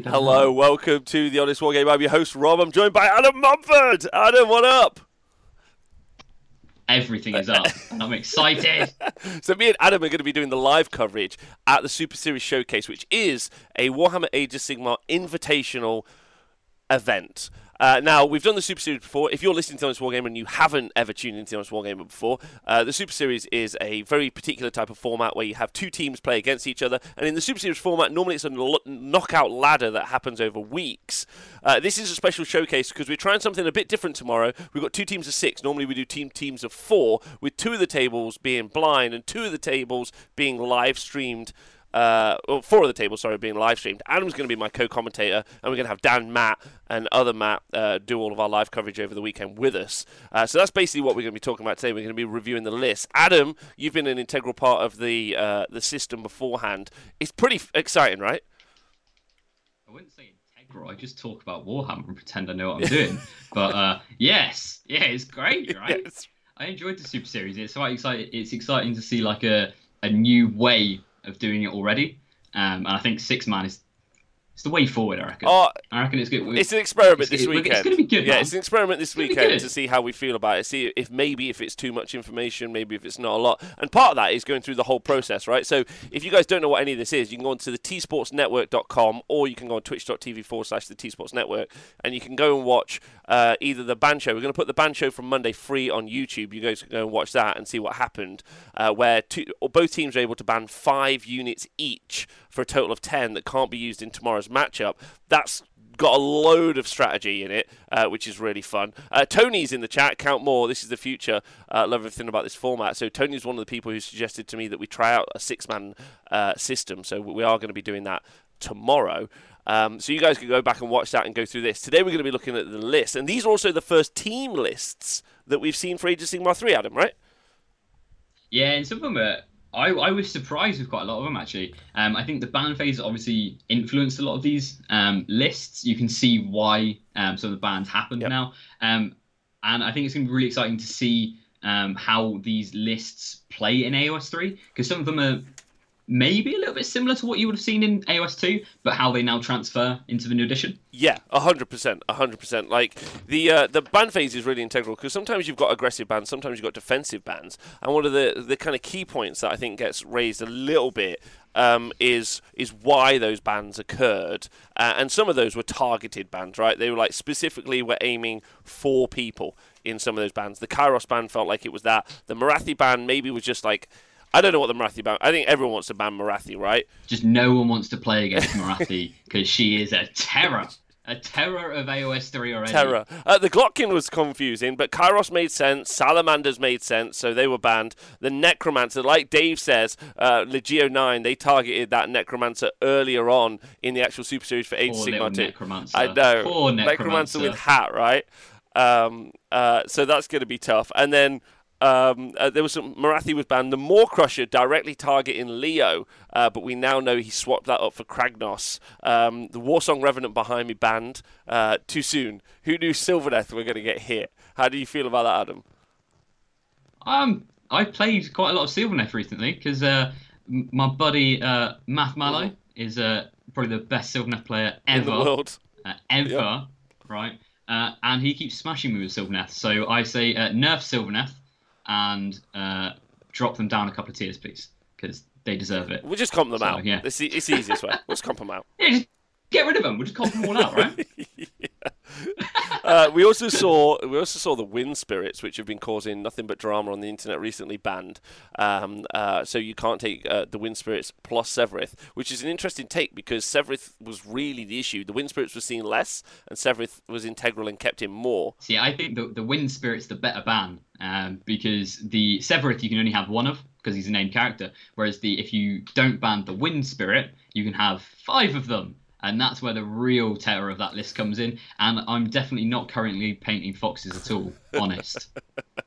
Hello, welcome to the Honest Wargamer. I'm your host Rob. I'm joined by Adam Mumford. Adam, what up? Everything is up, and I'm excited. so me and Adam are going to be doing the live coverage at the Super Series Showcase, which is a Warhammer Age of Sigmar invitational event. Uh, now, we've done the Super Series before. If you're listening to Honest Wargamer and you haven't ever tuned into Honest Wargamer before, uh, the Super Series is a very particular type of format where you have two teams play against each other. And in the Super Series format, normally it's a knockout ladder that happens over weeks. Uh, this is a special showcase because we're trying something a bit different tomorrow. We've got two teams of six. Normally we do team teams of four, with two of the tables being blind and two of the tables being live streamed uh, well, four of the tables, sorry, being live streamed. Adam's going to be my co-commentator, and we're going to have Dan, Matt, and other Matt uh, do all of our live coverage over the weekend with us. Uh, so that's basically what we're going to be talking about today. We're going to be reviewing the list. Adam, you've been an integral part of the uh, the system beforehand. It's pretty f- exciting, right? I wouldn't say integral. I just talk about Warhammer and pretend I know what I'm doing. but uh, yes, yeah, it's great, right? yes. I enjoyed the Super Series. It's quite exciting. It's exciting to see like a a new way of doing it already. Um, and I think six man is it's the way forward. I reckon. Oh, I reckon it's good. It's an experiment it's, this weekend. It's going to be good. Yeah, man. it's an experiment this weekend to see how we feel about it. See if maybe if it's too much information, maybe if it's not a lot. And part of that is going through the whole process, right? So if you guys don't know what any of this is, you can go onto the tsportsnetwork.com or you can go on twitch.tv forward slash the T Sports Network and you can go and watch uh, either the band show. We're going to put the band show from Monday free on YouTube. You guys can go and watch that and see what happened, uh, where two, both teams are able to ban five units each for a total of 10 that can't be used in tomorrow's matchup. That's got a load of strategy in it, uh, which is really fun. Uh, Tony's in the chat. Count more. This is the future. Uh, love everything about this format. So Tony's one of the people who suggested to me that we try out a six-man uh, system. So we are going to be doing that tomorrow. Um, so you guys can go back and watch that and go through this. Today we're going to be looking at the list, and these are also the first team lists that we've seen for Age of Sigmar 3, Adam, right? Yeah, and some of them are I, I was surprised with quite a lot of them actually. Um, I think the ban phase obviously influenced a lot of these um, lists. You can see why um, some of the bans happened yep. now, um, and I think it's going to be really exciting to see um, how these lists play in AOS three because some of them are maybe a little bit similar to what you would have seen in AOS 2, but how they now transfer into the new edition. Yeah, hundred percent, hundred percent. Like the uh, the ban phase is really integral because sometimes you've got aggressive bans, sometimes you've got defensive bans, and one of the the kind of key points that I think gets raised a little bit um, is is why those bans occurred, uh, and some of those were targeted bans, right? They were like specifically were aiming for people in some of those bans. The Kairos ban felt like it was that. The Morathi ban maybe was just like I don't know what the Morathi ban. I think everyone wants to ban Morathi, right? Just no one wants to play against Morathi because she is a terror. A terror of AOS 3 already. Terror. Uh, the Glottkin was confusing, but Kairos made sense. Salamanders made sense, so they were banned. The Necromancer, like Dave says, uh, Legio 9, they targeted that Necromancer earlier on in the actual Super Series for Age Poor Sigmar 2. Necromancer. I know. Poor Necromancer. Necromancer with hat, right? Um, uh, so that's going to be tough. And then um, uh, there was some Morathi was banned. The Maw-Krusha directly targeting Leo, uh, but we now know he swapped that up for Kragnos. Um, the Warsong Revenant behind me banned uh, too soon. Who knew Sylvaneth were going to get hit? How do you feel about that, Adam? Um, I played quite a lot of Sylvaneth recently because uh, my buddy uh, Math Mallow mm-hmm. is uh, probably the best Sylvaneth player ever in the world, uh, ever, yep. right? Uh, and he keeps smashing me with Sylvaneth. So I say uh, nerf Sylvaneth and uh, drop them down a couple of tiers, please, because they deserve it. We'll just comp them so, out. Yeah, it's the, it's the easiest way. We'll just comp them out. Yeah, just get rid of them. We'll just comp them all out, right? uh, we also saw we also saw the wind spirits, which have been causing nothing but drama on the internet recently, banned. Um, uh, so you can't take uh, the wind spirits plus Sevireth, which is an interesting take because Sevireth was really the issue. The wind spirits were seen less, and Sevireth was integral and kept in more. See, I think the the wind spirits the better ban um, because the Sevireth you can only have one of because he's a named character, whereas the if you don't ban the wind spirit, you can have five of them and that's where the real terror of that list comes in. And I'm definitely not currently painting foxes at all. Honest.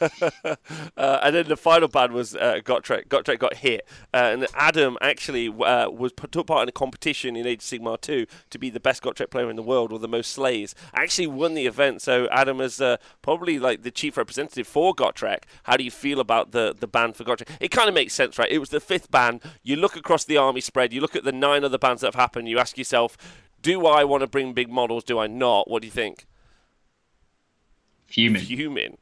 uh, and then the final band was uh, Gotrek. Gotrek got hit, uh, and Adam actually uh, was put, took part in a competition in Age of Sigmar 2 to be the best Gotrek player in the world or the most slays. Actually won the event, so Adam is uh, probably like the chief representative for Gotrek. How do you feel about the the ban for Gotrek? It kind of makes sense, right? It was the fifth ban. You look across the army spread, you look at the nine other bans that have happened, you ask yourself, do I want to bring big models? Do I not? What do you think? Fuming. Fuming.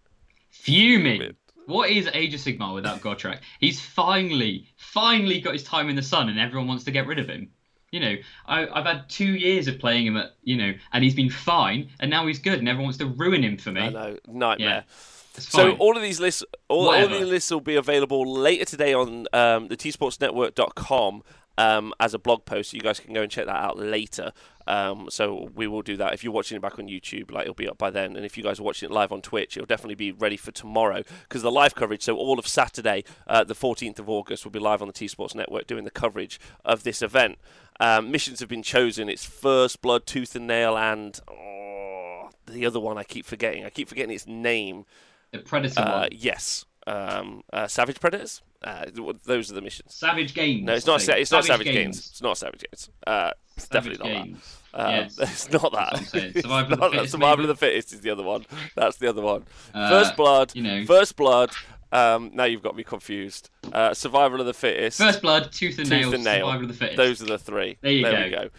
Fuming. What is Age of Sigmar without Gotrek? He's finally, finally got his time in the sun, and everyone wants to get rid of him. You know, I, have had two years of playing him at, you know, and he's been fine, and now he's good, and everyone wants to ruin him for me. I know, nightmare. Yeah. So all of these lists, all, all of these lists will be available later today on um, the tsportsnetwork.com um, as a blog post. So you guys can go and check that out later. Um, so we will do that. If you're watching it back on YouTube, like it'll be up by then. And if you guys are watching it live on Twitch, it'll definitely be ready for tomorrow because the live coverage. So all of Saturday, uh, the 14th of August, will be live on the T Sports Network doing the coverage of this event. Um, missions have been chosen. It's First Blood, Tooth and Nail, and oh, the other one I keep forgetting. I keep forgetting its name. The Predator uh, one. Yes. Um, uh, Savage Predators. Uh, those are the missions. Savage Games. No, it's not. Sa- it's Savage not Savage Games. Games. It's not Savage Games. Uh, it's Savage definitely not Games. that. Uh, yes. It's not that. Survival, of, the fittest, Survival of the Fittest is the other one. That's the other one. Uh, First Blood. You know. First Blood. Um, now you've got me confused. Uh, survival of the Fittest. First Blood, Tooth and, tooth nails, and Nail. Survival of the Fittest. Those are the three. There you there go. We go.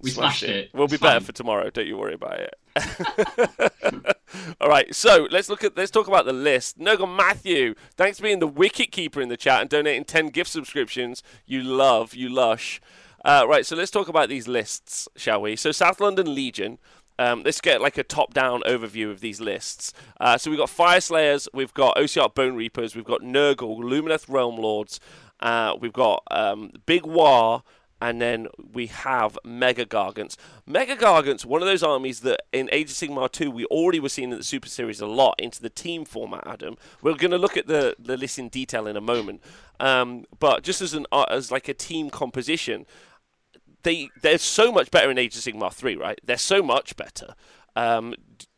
We smashed, smashed it. it. We'll be better for tomorrow. Don't you worry about it. All right, so let's look at let's talk about the list. Nogan Matthew, thanks for being the wicket keeper in the chat and donating ten gift subscriptions. You love, you lush. Uh, right, so let's talk about these lists, shall we? So South London Legion. Um, let's get like a top-down overview of these lists. Uh, so we've got Fyreslayers, we've got Ossiarch Bone Reapers, we've got Nurgle, Lumineth Realm Lords, uh, we've got um, Big Waaagh, and then we have Mega Gargants. Mega Gargants, one of those armies that in Age of Sigmar 2 we already were seeing in the Super Series a lot into the team format, Adam. We're going to look at the, the list in detail in a moment. Um, but just as an uh, as like a team composition, they they're so much better in Age of Sigmar 3, right? They're so much better. Um,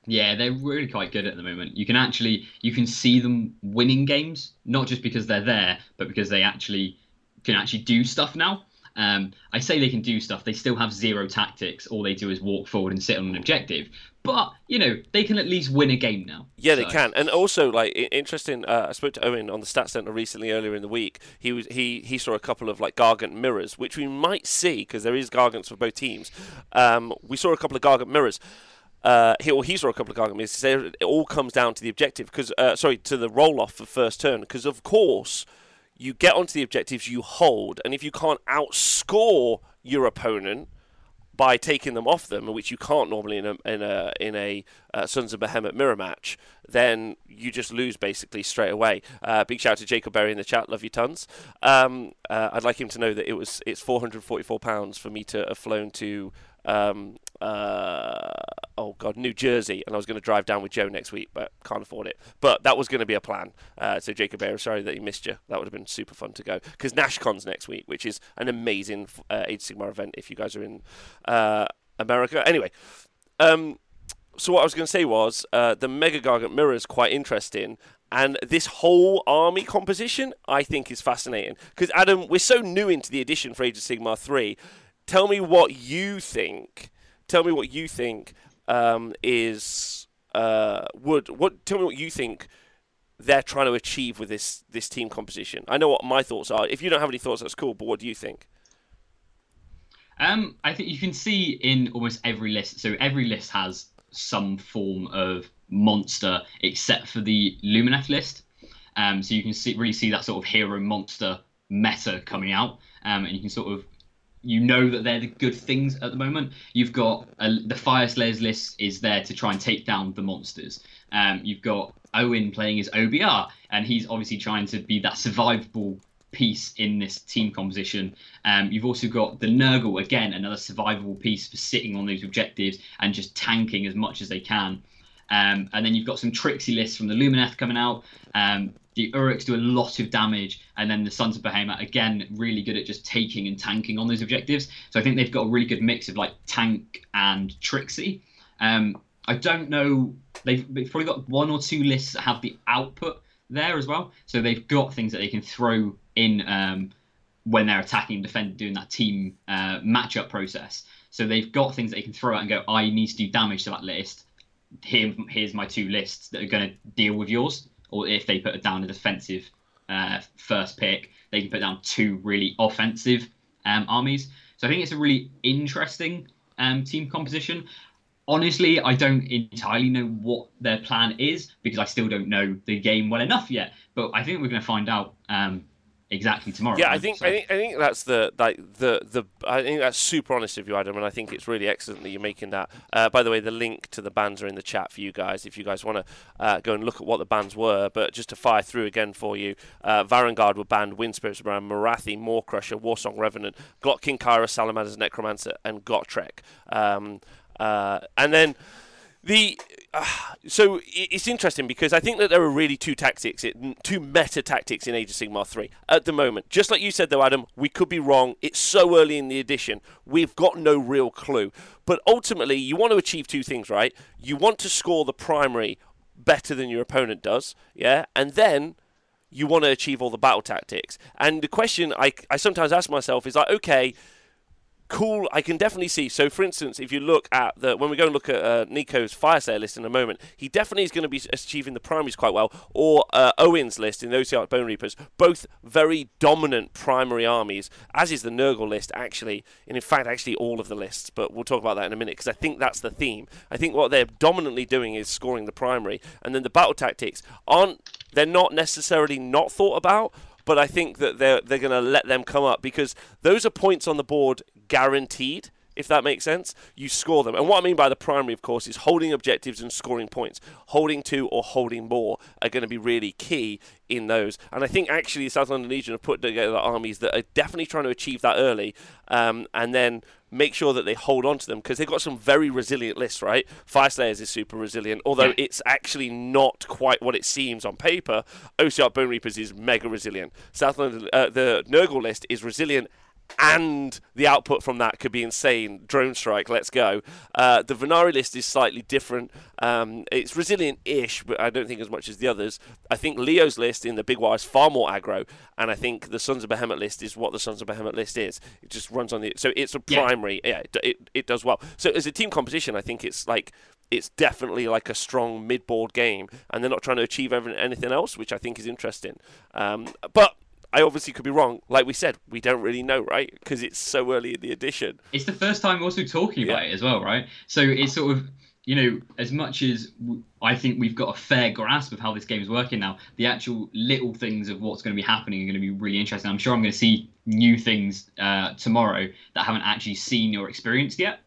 yeah, they're really quite good at the moment. You can actually you can see them winning games, not just because they're there, but because they actually can actually do stuff now. Um, I say they can do stuff. They still have zero tactics. All they do is walk forward and sit on an objective. But you know they can at least win a game now. Yeah, so. they can. And also, like interesting. Uh, I spoke to Owen on the Stats Center recently earlier in the week. He was he he saw a couple of like Gargant mirrors, which we might see because there is Gargants for both teams. Um, we saw a couple of Gargant mirrors. Uh, he, or he saw a couple of Gargant mirrors. It all comes down to the objective because uh, sorry to the roll off for first turn because of course you get onto the objectives, you hold, and if you can't outscore your opponent by taking them off them, which you can't normally in a in a in a uh, Sons of Behemat mirror match, then you just lose basically straight away. Uh, big shout out to Jacob Berry in the chat, love you tons. Um, uh, I'd like him to know that it was it's 444 pounds for me to have flown to um, uh, oh god, New Jersey, and I was going to drive down with Joe next week, but can't afford it. But that was going to be a plan. Uh, so Jacob sorry that he missed you. That would have been super fun to go because NashCon's next week, which is an amazing uh, Age Sigmar event if you guys are in uh, America. Anyway. Um, so what I was going to say was uh, the Mega Gargant mirror is quite interesting, and this whole army composition I think is fascinating because Adam, we're so new into the edition for Age of Sigmar three tell me what you think. Tell me what you think um, is uh, would what? Tell me what you think they're trying to achieve with this this team composition. I know what my thoughts are. If you don't have any thoughts, that's cool. But what do you think? Um, I think you can see in almost every list. So every list has some form of monster, except for the Lumineth list. Um, so you can see really see that sort of hero monster meta coming out, um, and you can sort of you know that they're the good things at the moment. You've got a, the Fyreslayers list is there to try and take down the monsters. Um, you've got Owen playing as OBR, and he's obviously trying to be that survivable piece in this team composition. Um, you've also got the Nurgle, again, another survivable piece for sitting on those objectives and just tanking as much as they can. Um, and then you've got some Trixie lists from the Lumineth coming out. Um, the Uruks do a lot of damage, and then the Sons of Behemat again really good at just taking and tanking on those objectives. So I think they've got a really good mix of like tank and Trixie. Um, I don't know. They've, they've probably got one or two lists that have the output there as well. So they've got things that they can throw in um, when they're attacking and defending, doing that team uh, matchup process. So they've got things that they can throw out and go, I need to do damage to that list. Here, here's my two lists that are going to deal with yours. Or if they put down a defensive uh, first pick, they can put down two really offensive um, armies. So I think it's a really interesting um, team composition. Honestly, I don't entirely know what their plan is because I still don't know the game well enough yet. But I think we're going to find out um, exactly tomorrow. Yeah, I think so. I think I think that's the like the the I think that's super honest of you, Adam, and I think it's really excellent that you're making that. Uh, by the way, the link to the bands are in the chat for you guys if you guys want to uh, go and look at what the bands were. But just to fire through again for you, uh, Varangard were banned, Wind Spirits were banned, Morathi, Maw-Krusha, Warsong Revenant, Glottkin Kyra, Salamanders Necromancer, and Gotrek. Um, uh, and then the uh, so it's interesting because I think that there are really two tactics, two meta tactics in Age of Sigmar 3 at the moment. Just like you said, though, Adam, we could be wrong. It's so early in the edition. We've got no real clue. But ultimately, you want to achieve two things, right? You want to score the primary better than your opponent does, yeah? And then you want to achieve all the battle tactics. And the question I, I sometimes ask myself is like, okay, cool. I can definitely see. So, for instance, if you look at the when we go and look at uh, Nico's sale list in a moment, he definitely is going to be achieving the primaries quite well. Or uh, Owen's list in the Ossiarch Bone Reapers, both very dominant primary armies, as is the Nurgle list actually, and in fact, actually all of the lists. But we'll talk about that in a minute because I think that's the theme. I think what they're dominantly doing is scoring the primary, and then the battle tactics aren't. They're not necessarily not thought about, but I think that they're they're going to let them come up because those are points on the board guaranteed if that makes sense, you score them. And what I mean by the primary, of course, is holding objectives and scoring points. Holding two or holding more are going to be really key in those. And I think actually the South London Legion have put together armies that are definitely trying to achieve that early um, and then make sure that they hold on to them because they've got some very resilient lists, right? Fyreslayers is super resilient, although it's actually not quite what it seems on paper. Ossiarch Bone Reapers is mega resilient. South London, uh, the Nurgle list is resilient and the output from that could be insane. Drone strike, let's go. Uh, the Vanari list is slightly different. Um, it's resilient-ish, but I don't think as much as the others. I think Leo's list in the Big War is far more aggro, and I think the Sons of Behemat list is what the Sons of Behemat list is. It just runs on the so it's a primary. Yeah, yeah it, it, it does well. So as a team competition, I think it's like it's definitely like a strong mid-board game, and they're not trying to achieve anything else, which I think is interesting. Um, but I obviously could be wrong. Like we said, we don't really know, right? Because it's so early in the edition. It's the first time also talking about it as well, right? So it's sort of, you know, as much as I think we've got a fair grasp of how this game is working now, the actual little things of what's going to be happening are going to be really interesting. I'm sure I'm going to see new things uh, tomorrow that I haven't actually seen or experienced yet.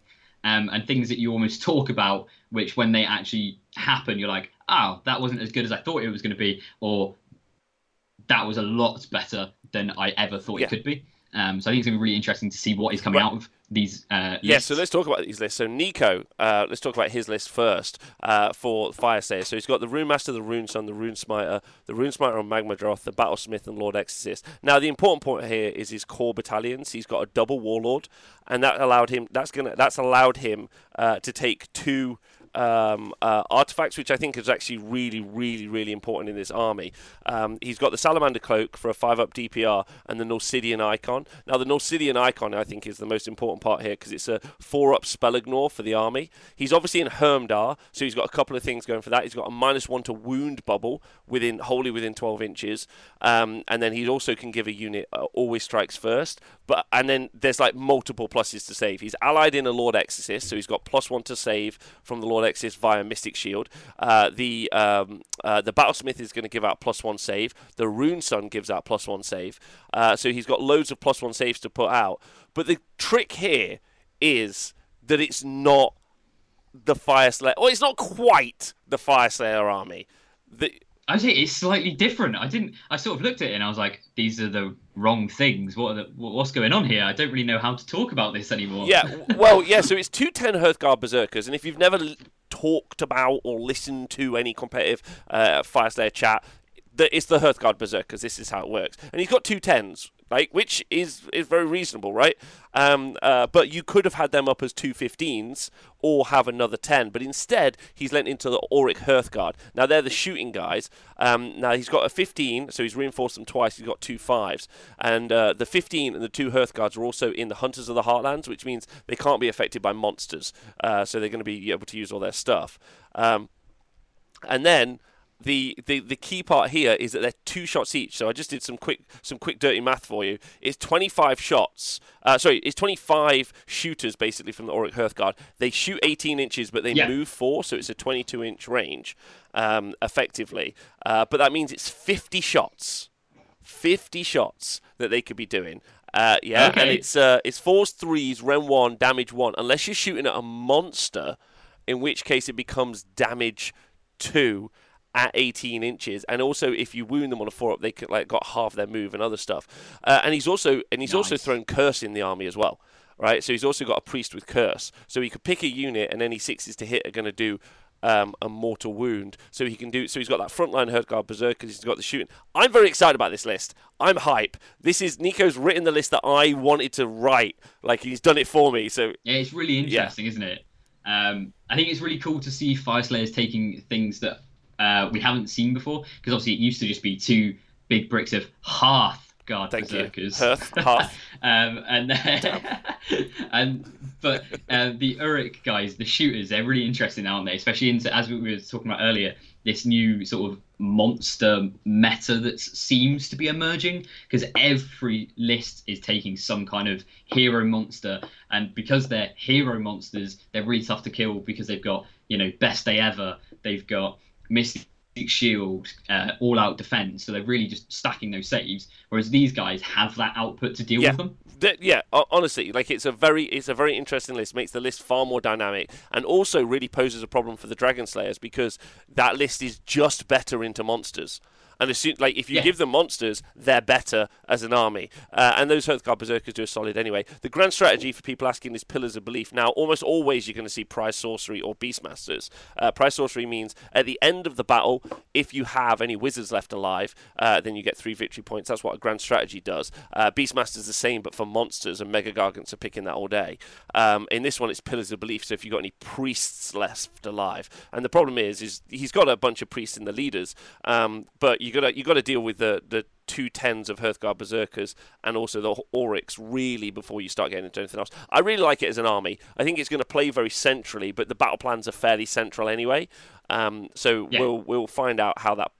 Um, and things that you almost talk about, which when they actually happen, you're like, oh, that wasn't as good as I thought it was going to be, or that was a lot better than I ever thought yeah. it could be. Um, so I think it's going to be really interesting to see what is coming out of these uh, Yeah, so let's talk about these lists. So Nico, uh, let's talk about his list first uh, for Fyreslayer. So he's got the Rune Master, the Rune Son, the Rune Smiter, the Rune Smiter on Magmadroth, the Battlesmith, and Lord Exorcist. Now the important point here is his core battalions. He's got a double Warlord, and that allowed him. That's gonna. That's allowed him uh, to take two um, uh, artifacts, which I think is actually really, really, really important in this army. Um, he's got the Salamander Cloak for a 5 up DPR and the Nulsidian Icon. Now, the Nulsidian Icon, I think, is the most important part here because it's a 4 up spell ignore for the army. He's obviously in Hermdar, so he's got a couple of things going for that. He's got a minus 1 to wound bubble within wholly within 12 inches. Um, and then he also can give a unit uh, always strikes first. But And then there's like multiple pluses to save. He's allied in a Lord Exorcist, so he's got plus 1 to save from the Lord Exorcist via Mystic Shield. Uh, the um, uh, the Battlesmith is going to give out plus one save. The Rune Son gives out plus one save. Uh, so he's got loads of plus one saves to put out. But the trick here is that it's not the Fyreslayer. Well, it's not quite the Fyreslayer army. The, I say it's slightly different. I didn't. I sort of looked at it and I was like, "These are the wrong things. What are the, what's going on here? I don't really know how to talk about this anymore." Yeah. Well, yeah. So it's two ten Hearthguard Berserkers, and if you've never talked about or listened to any competitive uh, Fyreslayer chat, that it's the Hearthguard Berserkers. This is how it works, and he's got two tens which is is very reasonable, right? Um, uh, but you could have had them up as two 15s or have another 10. But instead, he's lent into the Auric Hearthguard. Now, they're the shooting guys. Um, now, he's got a 15, so he's reinforced them twice. He's got two fives. And uh, the 15 and the two Hearthguards are also in the Hunters of the Heartlands, which means they can't be affected by monsters. Uh, so they're going to be able to use all their stuff. Um, and then the, the the key part here is that they're two shots each. So I just did some quick some quick dirty math for you. It's 25 shots. Uh, sorry, it's 25 shooters basically from the Auric Hearthguard. They shoot 18 inches, but they yeah. move four, so it's a 22 inch range, um, effectively. Uh, but that means it's 50 shots. 50 shots that they could be doing. Uh, yeah, okay. and it's uh, it's force threes, rend one, damage one, unless you're shooting at a monster, in which case it becomes damage two at 18 inches, and also if you wound them on a four up, they could, like got half their move and other stuff. Uh, and he's also and he's nice. also thrown curse in the army as well, right? So he's also got a priest with curse, so he could pick a unit, and any sixes to hit are going to do um, a mortal wound. So he can do. So he's got that frontline Hearthguard Berserkers. He's got the shooting. I'm very excited about this list. I'm hype. This is Nico's written the list that I wanted to write. Like he's done it for me. So yeah, it's really interesting, yeah. isn't it? Um, I think it's really cool to see Fyreslayers taking things that uh, we haven't seen before because obviously it used to just be two big bricks of hearth guard Thank berserkers. You. Hearth, hearth. um, and and but uh, the Auric guys, the shooters, they're really interesting, aren't they? Especially into as we were talking about earlier, this new sort of monster meta that seems to be emerging because every list is taking some kind of hero monster, and because they're hero monsters, they're really tough to kill because they've got you know best day ever. They've got Mystic Shield, uh, all out defense. So they're really just stacking those saves. Whereas these guys have that output to deal yeah. with them. yeah, honestly, like it's a very it's a very interesting list. Makes the list far more dynamic, and also really poses a problem for the Dragon Slayers because that list is just better into monsters. And as soon, like if you yeah. give them monsters, they're better as an army. Uh, and those Hearthguard Berserkers do a solid anyway. The grand strategy for people asking is Pillars of Belief. Now, almost always you're going to see Prize Sorcery or Beastmasters. Uh, Prize Sorcery means at the end of the battle, if you have any wizards left alive, uh, then you get three victory points. That's what a grand strategy does. Uh, Beastmasters the same, but for monsters, and Mega Gargants are picking that all day. Um, in this one, it's Pillars of Belief. So if you've got any priests left alive, and the problem is, is he's got a bunch of priests in the leaders, um, but you got to you got to deal with the the two tens of Hearthguard Berserkers and also the Aurics really before you start getting into anything else. I really like it as an army. I think it's going to play very centrally, but the battle plans are fairly central anyway. Um, so yeah. we'll we'll find out how that.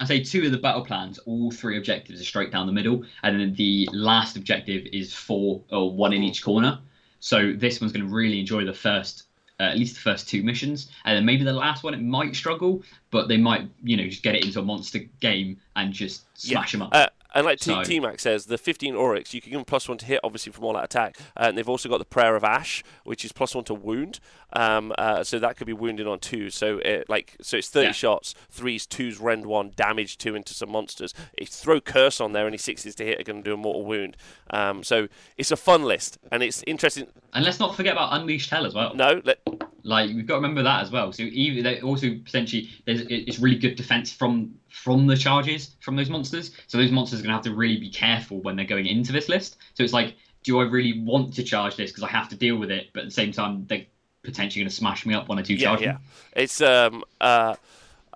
I say two of the battle plans, all three objectives are straight down the middle, and then the last objective is four or one in each corner. So this one's going to really enjoy the first uh, at least the first two missions, and then maybe the last one it might struggle, but they might you know just get it into a monster game and just smash yeah. them up. Uh, and like so. T Mac says, the 15 Aurics, you can give them plus one to hit, obviously, from all that attack. Uh, and they've also got the Prayer of Ash, which is plus one to wound. Um, uh, so that could be wounded on two. So it, like, so it's 30 yeah. shots, threes, twos, rend one, damage two into some monsters. If throw Curse on there, any sixes to hit are going to do a mortal wound. Um, so it's a fun list, and it's interesting. And let's not forget about Unleashed Hell as well. No, let, like we've got to remember that as well. So even they also potentially there's it's really good defense from from the charges from those monsters. So those monsters are going to have to really be careful when they're going into this list. So it's like, do I really want to charge this because I have to deal with it, but at the same time they're potentially going to smash me up one or two charges. Yeah, yeah. It's um uh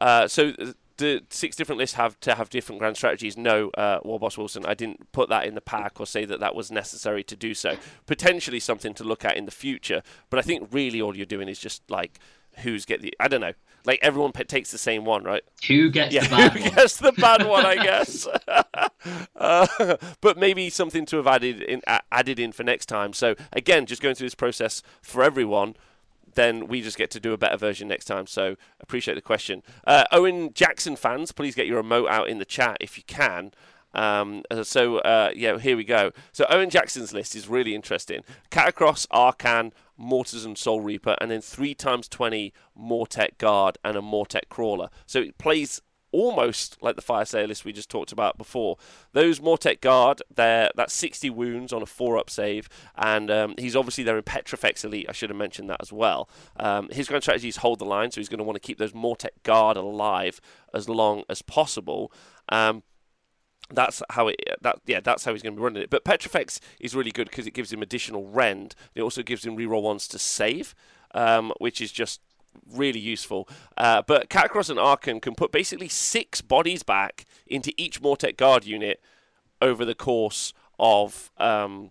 uh so the six different lists have to have different grand strategies. No, uh, Warboss Wilson, I didn't put that in the pack or say that that was necessary to do so. Potentially something to look at in the future, but I think really all you're doing is just like who's get the I don't know. Like everyone p- takes the same one, right? Who gets yeah, the bad who one? gets the bad one? I guess. uh, but maybe something to have added in uh, added in for next time. So again, just going through this process for everyone then we just get to do a better version next time. So appreciate the question. Uh, Owen Jackson fans, please get your remote out in the chat if you can. Um, uh, so uh, yeah, here we go. So Owen Jackson's list is really interesting. Katakros, Arkhan, Mortisan Soulreaper, and then three times twenty Mortek Guard and a Mortek Crawler. So it plays almost like the fire list we just talked about before. Those Mortek Guard, they're that's 60 wounds on a four-up save, and um, he's obviously there in Petrifex Elite. I should have mentioned that as well. Um, his grand strategy is hold the line, so he's going to want to keep those Mortek Guard alive as long as possible. Um, that's how it that yeah that's how he's going to be running it but petrifex is really good because it gives him additional rend it also gives him reroll ones to save um, which is just really useful uh, but Katakros and Arkhan can put basically six bodies back into each Mortek guard unit over the course of um,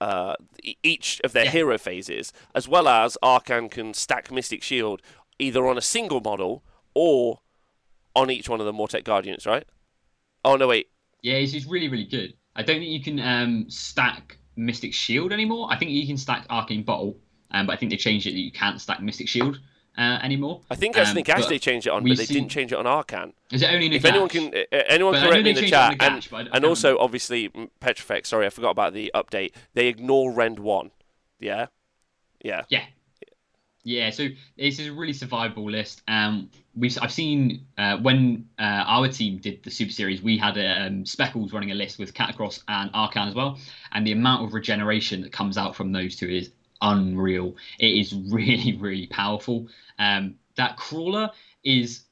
uh, each of their yeah. hero phases as well as Arkhan can stack Mystic Shield either on a single model or on each one of the Mortek guard units right Oh no, wait. Yeah, he's, he's really really good. I don't think you can um, stack Mystic Shield anymore. I think you can stack Arcane Bolt, um, but I think they changed it that you can't stack Mystic Shield uh, anymore. I think I think um, actually changed it on, but they seen... didn't change it on Arkhan. Is it only in If anyone can, uh, anyone but correct me in the chat, the and, and also obviously Petrifex. Sorry, I forgot about the update. They ignore Rend one. Yeah, yeah, yeah. Yeah, so this is a really survivable list. Um, we I've seen uh, when uh, our team did the Super Series, we had um, Speckles running a list with Katakros and Arkhan as well, and the amount of regeneration that comes out from those two is unreal. It is really, really powerful. Um, that crawler is,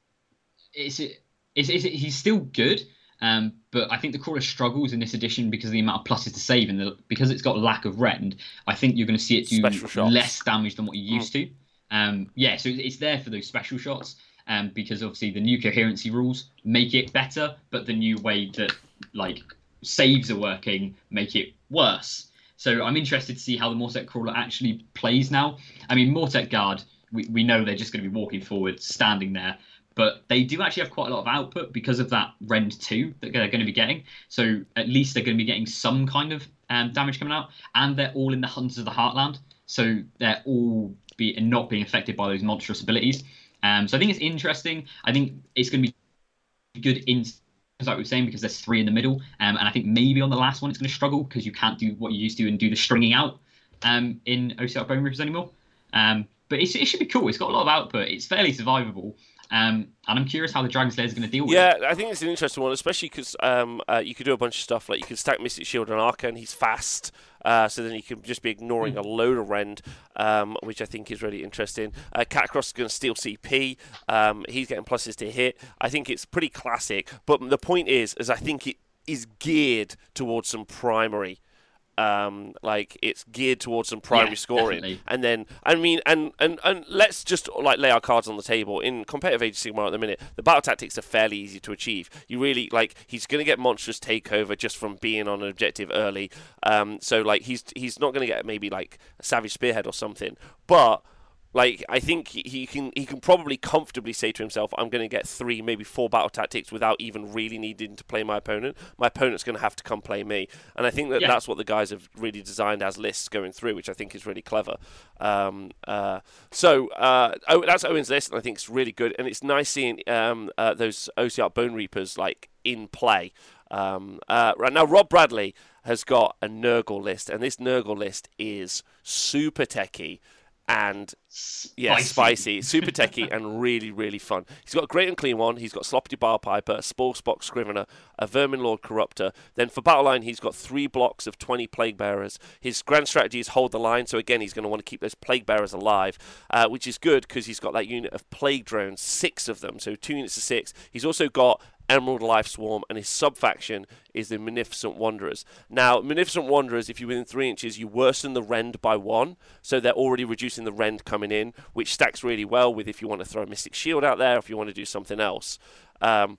it's, it's, it's, it's he's still good, um, but I think the crawler struggles in this edition because of the amount of pluses to save and the, because it's got lack of rend. I think you're going to see it do less damage than what you used mm. to. Um, yeah, so it's there for those special shots. Um, because obviously the new coherency rules make it better, but the new way that like saves are working make it worse. So I'm interested to see how the Mortek crawler actually plays now. I mean, Mortek guard, we, we know they're just going to be walking forward, standing there, but they do actually have quite a lot of output because of that Rend 2 that they're going to be getting. So at least they're going to be getting some kind of um, damage coming out, and they're all in the Hunters of the Heartland, so they're all be not being affected by those monstrous abilities. Um, so I think it's interesting. I think it's going to be good in like we were saying, because there's three in the middle. Um, and I think maybe on the last one it's going to struggle because you can't do what you used to and do the stringing out um, in Ossiarch Bone Reapers anymore. Um, but it should be cool. It's got a lot of output. It's fairly survivable. Um, and I'm curious how the Dragon Slayer is going to deal with yeah, it. Yeah, I think it's an interesting one, especially because um, uh, you could do a bunch of stuff. Like you could stack Mystic Shield on Arkhan. He's fast, uh, so then you can just be ignoring mm. a load of Rend, um, which I think is really interesting. Uh, Katakros is going to steal CP. Um, he's getting pluses to hit. I think it's pretty classic. But the point is, is I think it is geared towards some primary um, like it's geared towards some primary yeah, scoring. Definitely. And then I mean, and, and and let's just like lay our cards on the table. In competitive Age of Sigmar at the minute, the battle tactics are fairly easy to achieve. You really like he's going to get monstrous takeover just from being on an objective early. Um, so like he's he's not going to get maybe like a savage spearhead or something, but like I think he can he can probably comfortably say to himself, "I'm going to get three, maybe four battle tactics without even really needing to play my opponent. My opponent's going to have to come play me." And I think that yeah. that's what the guys have really designed as lists going through, which I think is really clever. Um, uh, so uh, oh, that's Owen's list, and I think it's really good. And it's nice seeing um, uh, those Ossiarch Bone Reapers like in play. Um, uh, right now, Rob Bradley has got a Nurgle list, and this Nurgle list is super techy and yeah, spicy, super techy, and really, really fun. He's got a great unclean one. He's got Sloppity Bile Piper, a Spoilspox Scrivener, a Vermin Lord Corruptor. Then for Battle Line, he's got three blocks of 20 Plague Bearers. His grand strategy is hold the line, so again, he's going to want to keep those Plague Bearers alive, uh, which is good because he's got that unit of Plague Drones, six of them, so two units of six. He's also got Emerald Life Swarm, and his sub faction is the Munificent Wanderers. Now, Munificent Wanderers, if you're within three inches, you worsen the rend by one, so they're already reducing the rend coming in, which stacks really well with if you want to throw a Mystic Shield out there, if you want to do something else. Um,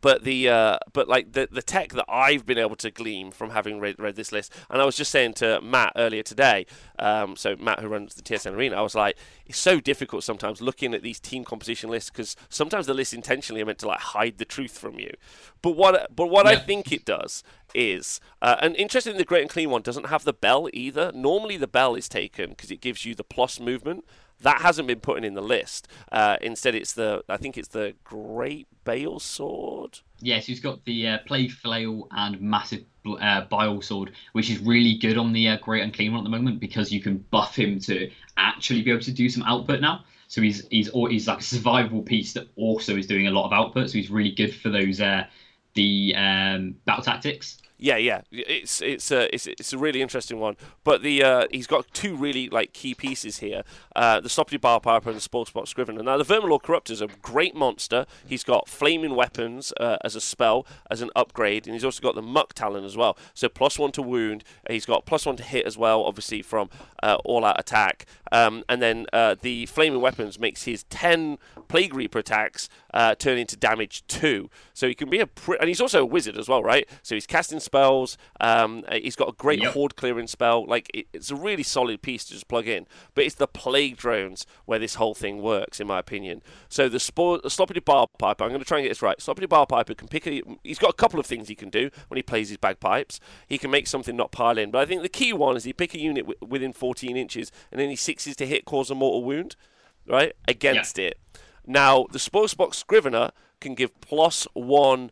but the uh, but like the the tech that I've been able to glean from having read, read this list, and I was just saying to Matt earlier today, um, so Matt who runs the TSN Arena, I was like, it's so difficult sometimes looking at these team composition lists because sometimes the lists intentionally are meant to like hide the truth from you. But what but what yeah. I think it does is, uh, and interestingly, the Great Unclean one doesn't have the bell either. Normally, the bell is taken because it gives you the plus movement. That hasn't been put in the list. Uh, instead, it's the I think it's the Great Bile Sword. Yes, he's got the uh, Plague Flail and Massive uh, Bile Sword, which is really good on the uh, Great Unclean one at the moment because you can buff him to actually be able to do some output now. So he's he's he's like a survivable piece that also is doing a lot of output. So he's really good for those uh, the um, battle tactics. Yeah, yeah, it's it's a it's, it's a really interesting one. But the uh, he's got two really like key pieces here: uh, the Sloppity Bile Piper and the Spoilspox Scrivener. Now the Verminlord Corruptor is a great monster. He's got flaming weapons uh, as a spell as an upgrade, and he's also got the Muck Talon as well. So plus one to wound. He's got plus one to hit as well, obviously from uh, all out attack. Um, and then uh, the flaming weapons makes his ten Plague Reaper attacks uh, turn into damage two. So he can be a pr- and he's also a wizard as well, right? So he's casting spells. Um, he's got a great Yep. horde clearing spell. Like it, it's a really solid piece to just plug in. But it's the plague drones where this whole thing works, in my opinion. So the, spore, the sloppity bile piper. I'm going to try and get this right. Sloppity bile piper can pick. A, he's got a couple of things he can do when he plays his bagpipes. He can make something not pile in. But I think the key one is he pick a unit w- within 14 inches and then he sixes to hit, cause a mortal wound, right against it. Now the Spoilspox Scrivener can give plus one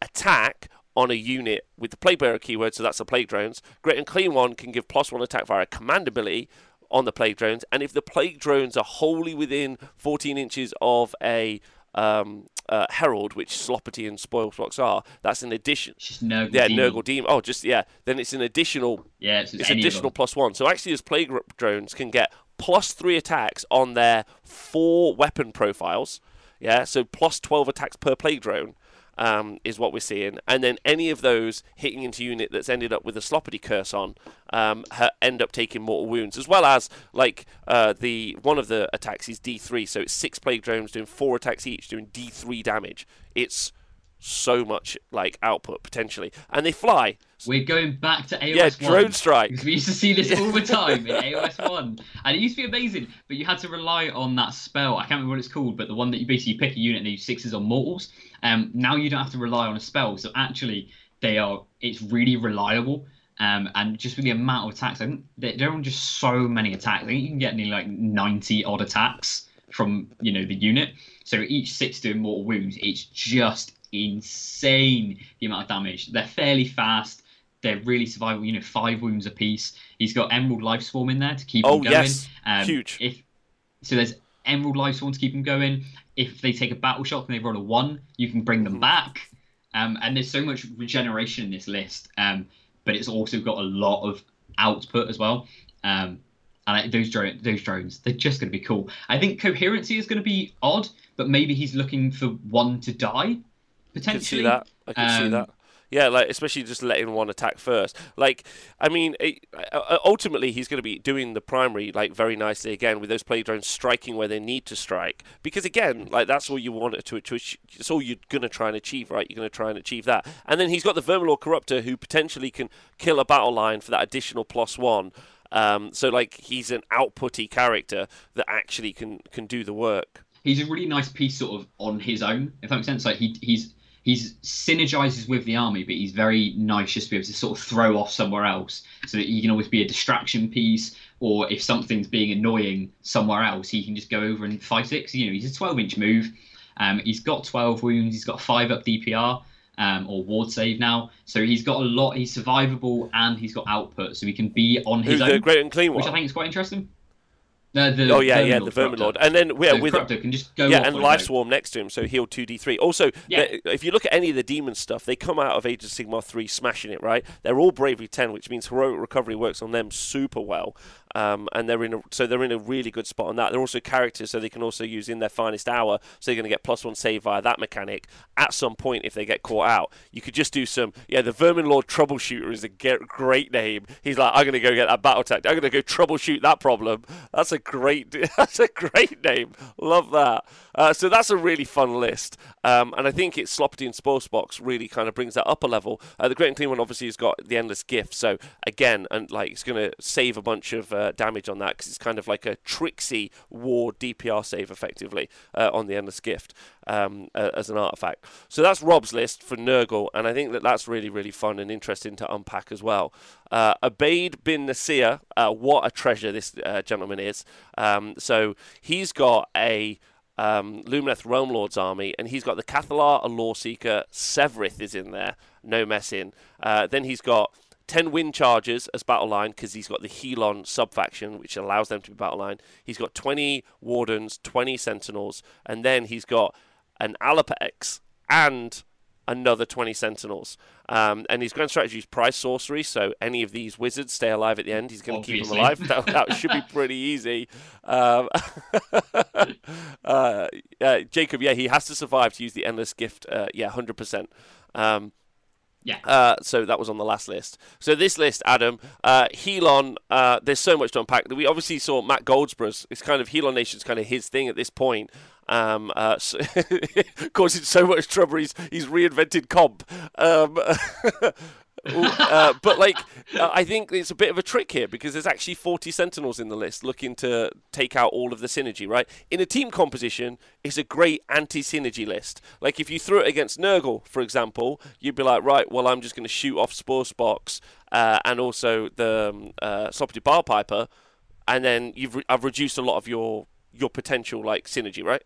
attack on a unit with the Plague Bearer keyword, so that's the Plague Drones. Great Unclean one can give plus one attack via a command ability on the Plague Drones, and if the Plague Drones are wholly within 14 inches of a um, uh, Herald, which Sloppity and Spoilsbox are, that's an addition. Just Nurgle. Yeah. Nurgle Demon. Oh, just yeah. Then it's an additional Yeah, it's, it's additional plus one. So actually, as plague drones can get plus three attacks on their four weapon profiles. Yeah, so plus twelve attacks per plague drone um, is what we're seeing, and then any of those hitting into unit that's ended up with a sloppity curse on um, end up taking mortal wounds, as well as like uh, the one of the attacks is D three, so it's six plague drones doing four attacks each, doing D three damage. It's so much like output potentially, and they fly. We're going back to AOS Yeah, 1. drone strike. Because we used to see this all the time in AOS 1. And it used to be amazing, but you had to rely on that spell. I can't remember what it's called, but the one that you basically pick a unit and you sixes on mortals. Um, now you don't have to rely on a spell. So actually, they are it's really reliable. Um, and just with the amount of attacks, I think they- they're on just so many attacks. I think you can get nearly like 90 odd attacks from you know the unit. So each six doing mortal wounds, it's just insane the amount of damage. They're fairly fast. They're really survivable. You know, five wounds apiece. He's got Emerald Life Swarm in there to keep Oh, him going. yes. Um, Huge. If so, there's Emerald Life Swarm to keep him going. If they take a battle shock and they roll a one, you can bring them Mhm. back. Um, and there's so much regeneration in this list. Um, but it's also got a lot of output as well. Um, and I, those drone, those drones, they're just going to be cool. I think coherency is going to be odd, but maybe he's looking for one to die I can potentially. see that. I can see Um, that. Yeah, like especially just letting one attack first. Like, I mean, it, uh, ultimately he's going to be doing the primary like very nicely again with those play drones striking where they need to strike. Because again, like that's all you want to to it's all you're going to try and achieve, right? You're going to try and achieve that. And then he's got the Verminlord Corruptor who potentially can kill a battle line for that additional plus one. Um, so like he's an outputty character that actually can can do the work. he's a really nice piece sort of on his own, if that makes sense. Like he he's he's synergizes with the army, but he's very nice just to be able to sort of throw off somewhere else, so that he can always be a distraction piece. Or if something's being annoying somewhere else, he can just go over and fight it. Cause, you know, he's a 12 inch move. Um, he's got 12 wounds. He's got five up DPR. Um, or ward save now, so he's got a lot. He's survivable and he's got output, so he can be on his Who's own, great unclean one? which I think is quite interesting. Uh, the oh yeah, yeah, the Vermin Lord, and then yeah, So with Corruptor can just go yeah, and Life. Swarm next to him, so heal two D three. Also, Yeah. if you look at any of the demon stuff, they come out of Age of Sigmar three smashing it. Right, they're all Bravery ten, which means heroic recovery works on them super well. Um, and they're in a, so they're in a really good spot on that. They're also characters, so they can also use in their finest hour. So they're going to get plus one save via that mechanic at some point if they get caught out. You could just do some. Yeah, the Vermin Lord Troubleshooter is a great name. He's like, I'm going to go get that battle tactic. I'm going to go troubleshoot that problem. That's a great. That's a great name. Love that. Uh, so that's a really fun list. Um, and I think it's Sloppity and Spoilspox really kind of brings that up a level. Uh, the Great Unclean one obviously has got the Endless Gift. So again, and like it's going to save a bunch of uh, damage on that because it's kind of like a tricksy war DPR save effectively uh, on the Endless Gift um, uh, as an artifact. So that's Rob's list for Nurgle, and I think that that's really really fun and interesting to unpack as well. Uh, Abaid bin Nasir, uh, what a treasure this uh, gentleman is. Um, so he's got a um, Lumineth Realm Lord's army, and he's got the Cathalar, a Law Seeker, Sevireth is in there, no messing. Uh, then he's got 10 wind chargers as battle line because he's got the Helon sub faction, which allows them to be battle line. He's got 20 Wardens, 20 Sentinels, and then he's got an Alapex and another 20 Sentinels. Um, and his grand strategy is prize sorcery, so any of these wizards stay alive at the end. He's going to keep them alive. That, that, should be pretty easy. Um, uh, uh, Jacob, yeah, he has to survive to use the endless gift. Uh, yeah, 100%. Um, yeah. Uh, so that was on the last list. So this list, Adam, uh, Helon. Uh, there's so much to unpack. We obviously saw Matt Goldsborough's. It's kind of Helon Nation's kind of his thing at this point. Um, uh, so causing so much trouble. He's he's reinvented comp. Um, uh, but like, uh, I think it's a bit of a trick here because there's actually 40 Sentinels in the list looking to take out all of the synergy. Right in a team composition, it's a great anti-synergy list. Like if you threw it against Nurgle, for example, you'd be like, right, well, I'm just going to shoot off Spore Box uh, and also the um, uh, Sloppity Piper, and then you've re- I've reduced a lot of your your potential like synergy, right?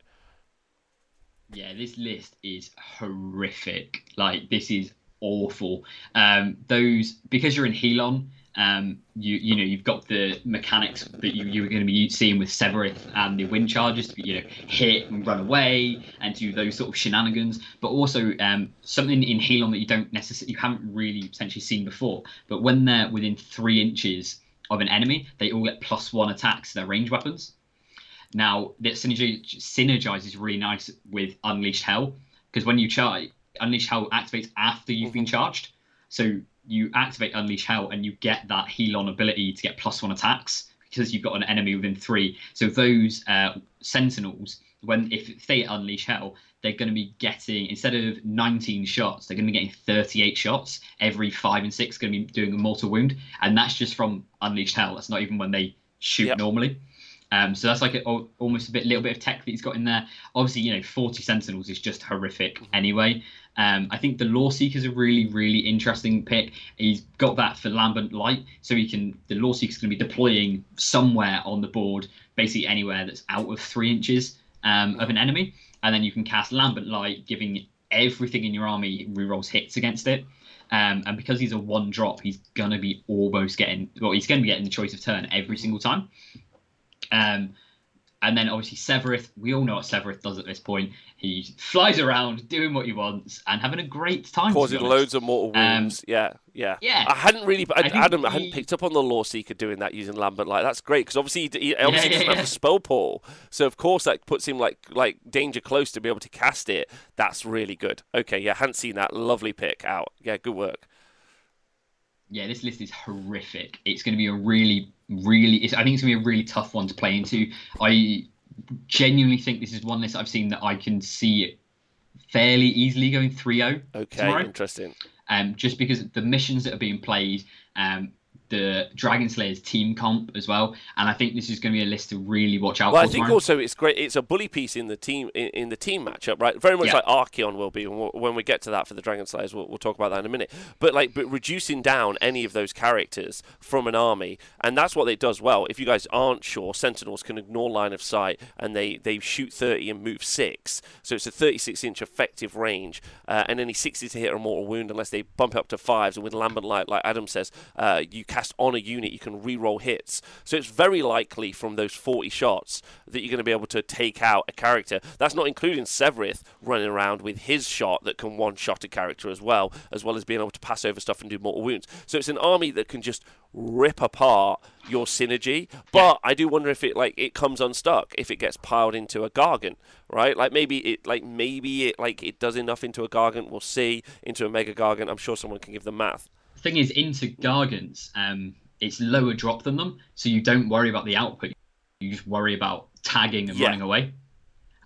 Yeah, this list is horrific. Like this is awful. Um, those because you're in Helon, um, you you know you've got the mechanics that you you are going to be seeing with Sevireth and the wind charges to you know hit and run away and do those sort of shenanigans, but also um, something in Helon that you don't necessarily you haven't really potentially seen before. But when they're within three inches of an enemy, they all get plus one attacks to their range weapons. Now that synergizes really nice with Unleashed Hell because when you charge Unleash Hell activates after you've been mm-hmm. charged. So you activate Unleash Hell and you get that Helon ability to get plus one attacks because you've got an enemy within three. So those uh, Sentinels, when if they Unleash Hell, they're going to be getting instead of 19 shots, they're going to be getting 38 shots every five and six. Going to be doing a mortal wound, and that's just from Unleashed Hell. That's not even when they shoot yep. normally. Um, so that's like a, almost a bit, little bit of tech that he's got in there. Obviously, you know, 40 Sentinels is just horrific mm-hmm. anyway. Um, I think the Loreseeker is a really, really interesting pick. He's got that for Lambent Light, so he can. The Loreseeker is going to be deploying somewhere on the board, basically anywhere that's out of three inches um, of an enemy, and then you can cast Lambent Light, giving everything in your army rerolls hits against it. Um, and because he's a one drop, he's gonna be almost getting well, he's gonna be getting the choice of turn every single time. Um, and then obviously Sevireth, we all know what Sevireth does at this point. He flies around doing what he wants and having a great time. Causing loads of mortal um, wounds. Um, yeah, yeah. Yeah. I hadn't really, I, I Adam, he, I hadn't picked up on the Loreseeker doing that using Lambent Light. That's great because obviously he, he obviously yeah, doesn't yeah, have a spell portal, so of course that puts him like like danger close to be able to cast it. That's really good. Okay, yeah, hadn't seen that. Lovely pick out. Yeah, good work yeah, this list is horrific. It's going to be a really, really. I think it's going to be a really tough one to play into. I genuinely think this is one list I've seen that I can see fairly easily going 3-0. Okay, tomorrow. interesting. Um, just because the missions that are being played, um, the Dragon Slayers team comp as well, and I think this is going to be a list to really watch out well, for. I think tomorrow. also it's great. It's a bully piece in the team in, in the team matchup, right? Very much yeah. like Archaon will be when we get to that for the Dragon Slayers. We'll, we'll, talk about that in a minute. But like, but reducing down any of those characters from an army, and that's what it does well. If you guys aren't sure, Sentinels can ignore line of sight and they they shoot 30 and move six, so it's a 36 inch effective range, uh, and any 60 to hit a mortal wound unless they bump up to fives. And with Lambent Light, like Adam says, uh, you cast on a unit, you can re-roll hits. So it's very likely from those 40 shots that you're going to be able to take out a character. That's not including Sevireth running around with his shot that can one-shot a character as well, as well as being able to pass over stuff and do mortal wounds. So it's an army that can just rip apart your synergy. But I do wonder if it like it comes unstuck if it gets piled into a gargant, right? Like maybe it like maybe it like it does enough into a gargant. We'll see into a mega gargant. I'm sure someone can give the math. Thing is, into gargants, um, it's lower drop than them, so you don't worry about the output. You just worry about tagging and yeah. running away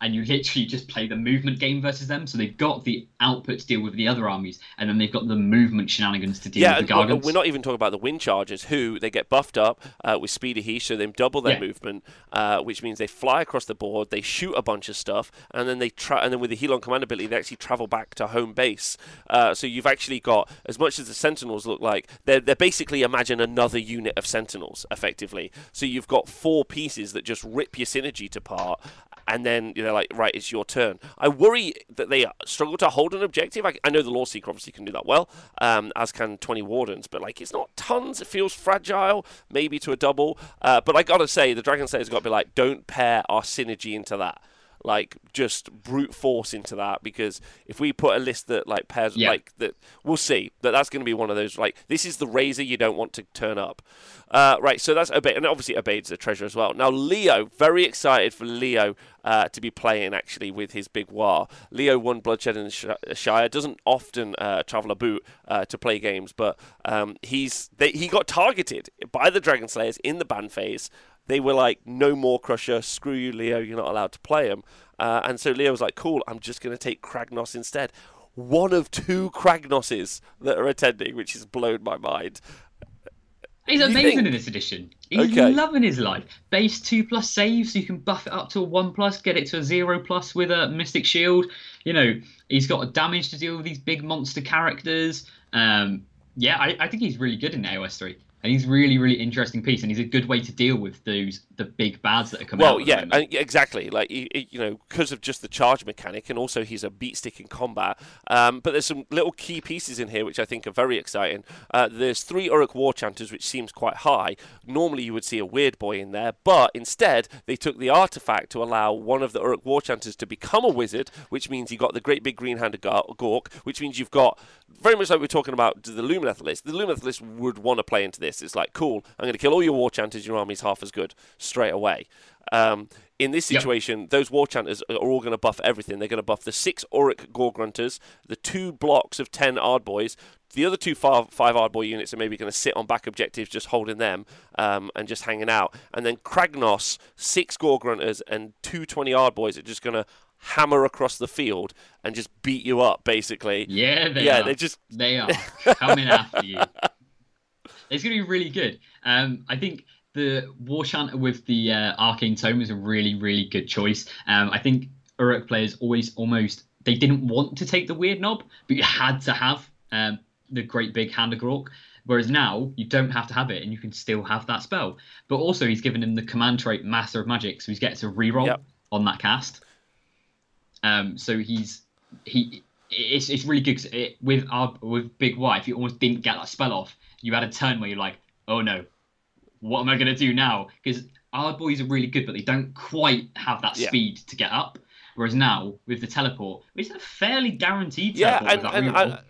and you literally just play the movement game versus them. So they've got the output to deal with the other armies, and then they've got the movement shenanigans to deal yeah, with the Gargants. We're not even talking about the Wind Chargers, who they get buffed up uh, with Speed of Heat, so they double their yeah. movement, uh, which means they fly across the board, they shoot a bunch of stuff, and then they tra- and then with the Helon command ability, they actually travel back to home base. Uh, so you've actually got as much as the Sentinels look like they're they're basically imagine another unit of Sentinels effectively. So you've got four pieces that just rip your synergy to part, and then you know like right it's your turn. I worry that they struggle to hold an objective. I, I know the Loreseeker obviously can do that well um, as can 20 wardens but like it's not tons. It feels fragile maybe to a double. Uh, but i gotta say the dragon slayer's got to be like don't pair our synergy into that like just brute force into that because if we put a list that like pairs Yeah. like that, we'll see that that's going to be one of those like this is the razor you don't want to turn up. Uh, right, so that's Obey, and obviously Obeid's a treasure as well. Now Leo, very excited for Leo uh, to be playing actually with his Big Waaagh. Leo won Bloodshed in the Sh- Shire. Doesn't often uh, travel a boot uh, to play games, but um, he's they, he got targeted by the Dragon Slayers in the ban phase. They were like, no more Crusher, screw you, Leo, you're not allowed to play him. Uh, and so Leo was like, cool, I'm just going to take Kragnos instead. One of two Kragnoses that are attending, which has blown my mind. He's You amazing think? in this edition. He's Okay. loving his life. Base two plus save, so you can buff it up to a one plus, get it to a zero plus with a Mystic Shield. You know, he's got damage to deal with these big monster characters. Um, yeah, I, I think he's really good in AOS three. And he's really, really interesting piece, and he's a good way to deal with those the big bads that are coming. Well, yeah, and, exactly. Like you know, because of just the charge mechanic, and also he's a beat stick in combat. Um, but there's some little key pieces in here which I think are very exciting. Uh, there's three Orruk War Chanters, which seems quite high. Normally you would see a weird boy in there, but instead they took the artifact to allow one of the Orruk War Chanters to become a wizard, which means you got the great big green handed Gork, which means you've got very much like we're talking about the Lumineth list. The Lumineth list would want to play into this. It's like, cool, I'm going to kill all your war chanters. Your army's half as good straight away. Um, in this Yep. situation, those war chanters are all going to buff everything. They're going to buff the six Auric Gore Grunters, the two blocks of ten Ardboys. The other two five, five Ardboy units are maybe going to sit on back objectives, just holding them um, and just hanging out. And then Kragnos, six Gore Grunters, and two 20 Ardboys are just going to hammer across the field and just beat you up, basically. Yeah, they yeah, are. they just They are coming after you. It's going to be really good. Um, I think the War Chanter with the uh, Arcane Tome is a really, really good choice. Um, I think Orruk players always almost they didn't want to take the weird knob, but you had to have um, the great big hand of Gork. Whereas now you don't have to have it, and you can still have that spell. But also he's given him the command trait Master of Magic, so he gets a reroll Yep. on that cast. Um, so he's he it's it's really good it, with our with Big Y. If you almost didn't get that spell off, you had a turn where you're like, oh no, what am I gonna do now? Because our boys are really good, but they don't quite have that Yeah. speed to get up. Whereas now with the teleport, it's a fairly guaranteed Yeah, and- with that and I-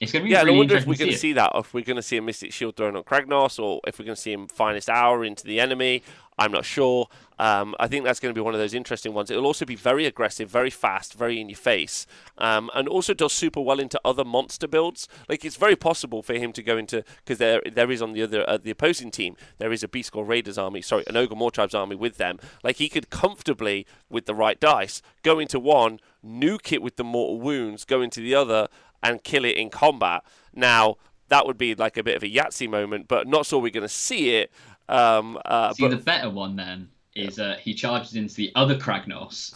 it's gonna be Yeah, and I wonder if we're going to see. see that, or if we're going to see a Mystic Shield thrown on Kragnos, or if we're going to see him finest hour into the enemy. I'm not sure. Um, I think that's going to be one of those interesting ones. It'll also be very aggressive, very fast, very in your face, um, and also does super well into other monster builds. Like it's very possible for him to go into because there there is on the other uh, the opposing team there is a Beast Gore Raiders army, sorry, an Ogor Mawtribes army with them. Like he could comfortably with the right dice go into one, nuke it with the mortal wounds, go into the other, and kill it in combat. Now that would be like a bit of a Yahtzee moment, but not sure we're going to see it. Um, uh, See, but the better one then is uh, he charges into the other Kragnos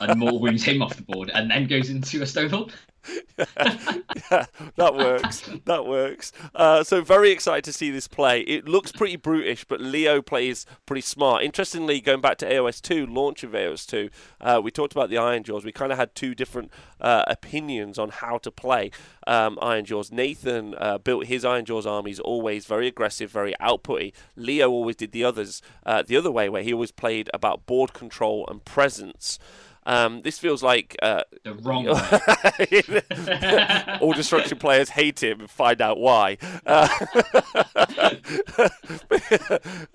and more wounds him off the board, and then goes into a Stonehold. yeah, that works. that works. Uh, so very excited to see this play. It looks pretty brutish, but Leo plays pretty smart. Interestingly, going back to AOS 2, launch of AOS 2, uh, we talked about the Ironjawz. We kind of had two different uh, opinions on how to play um, Ironjawz. Nathan uh, built his Ironjawz armies always very aggressive, very outputty. Leo always did the others uh, the other way, where he always played about board control and presence. Um, this feels like uh, The wrong all destruction players hate him and find out why. Uh,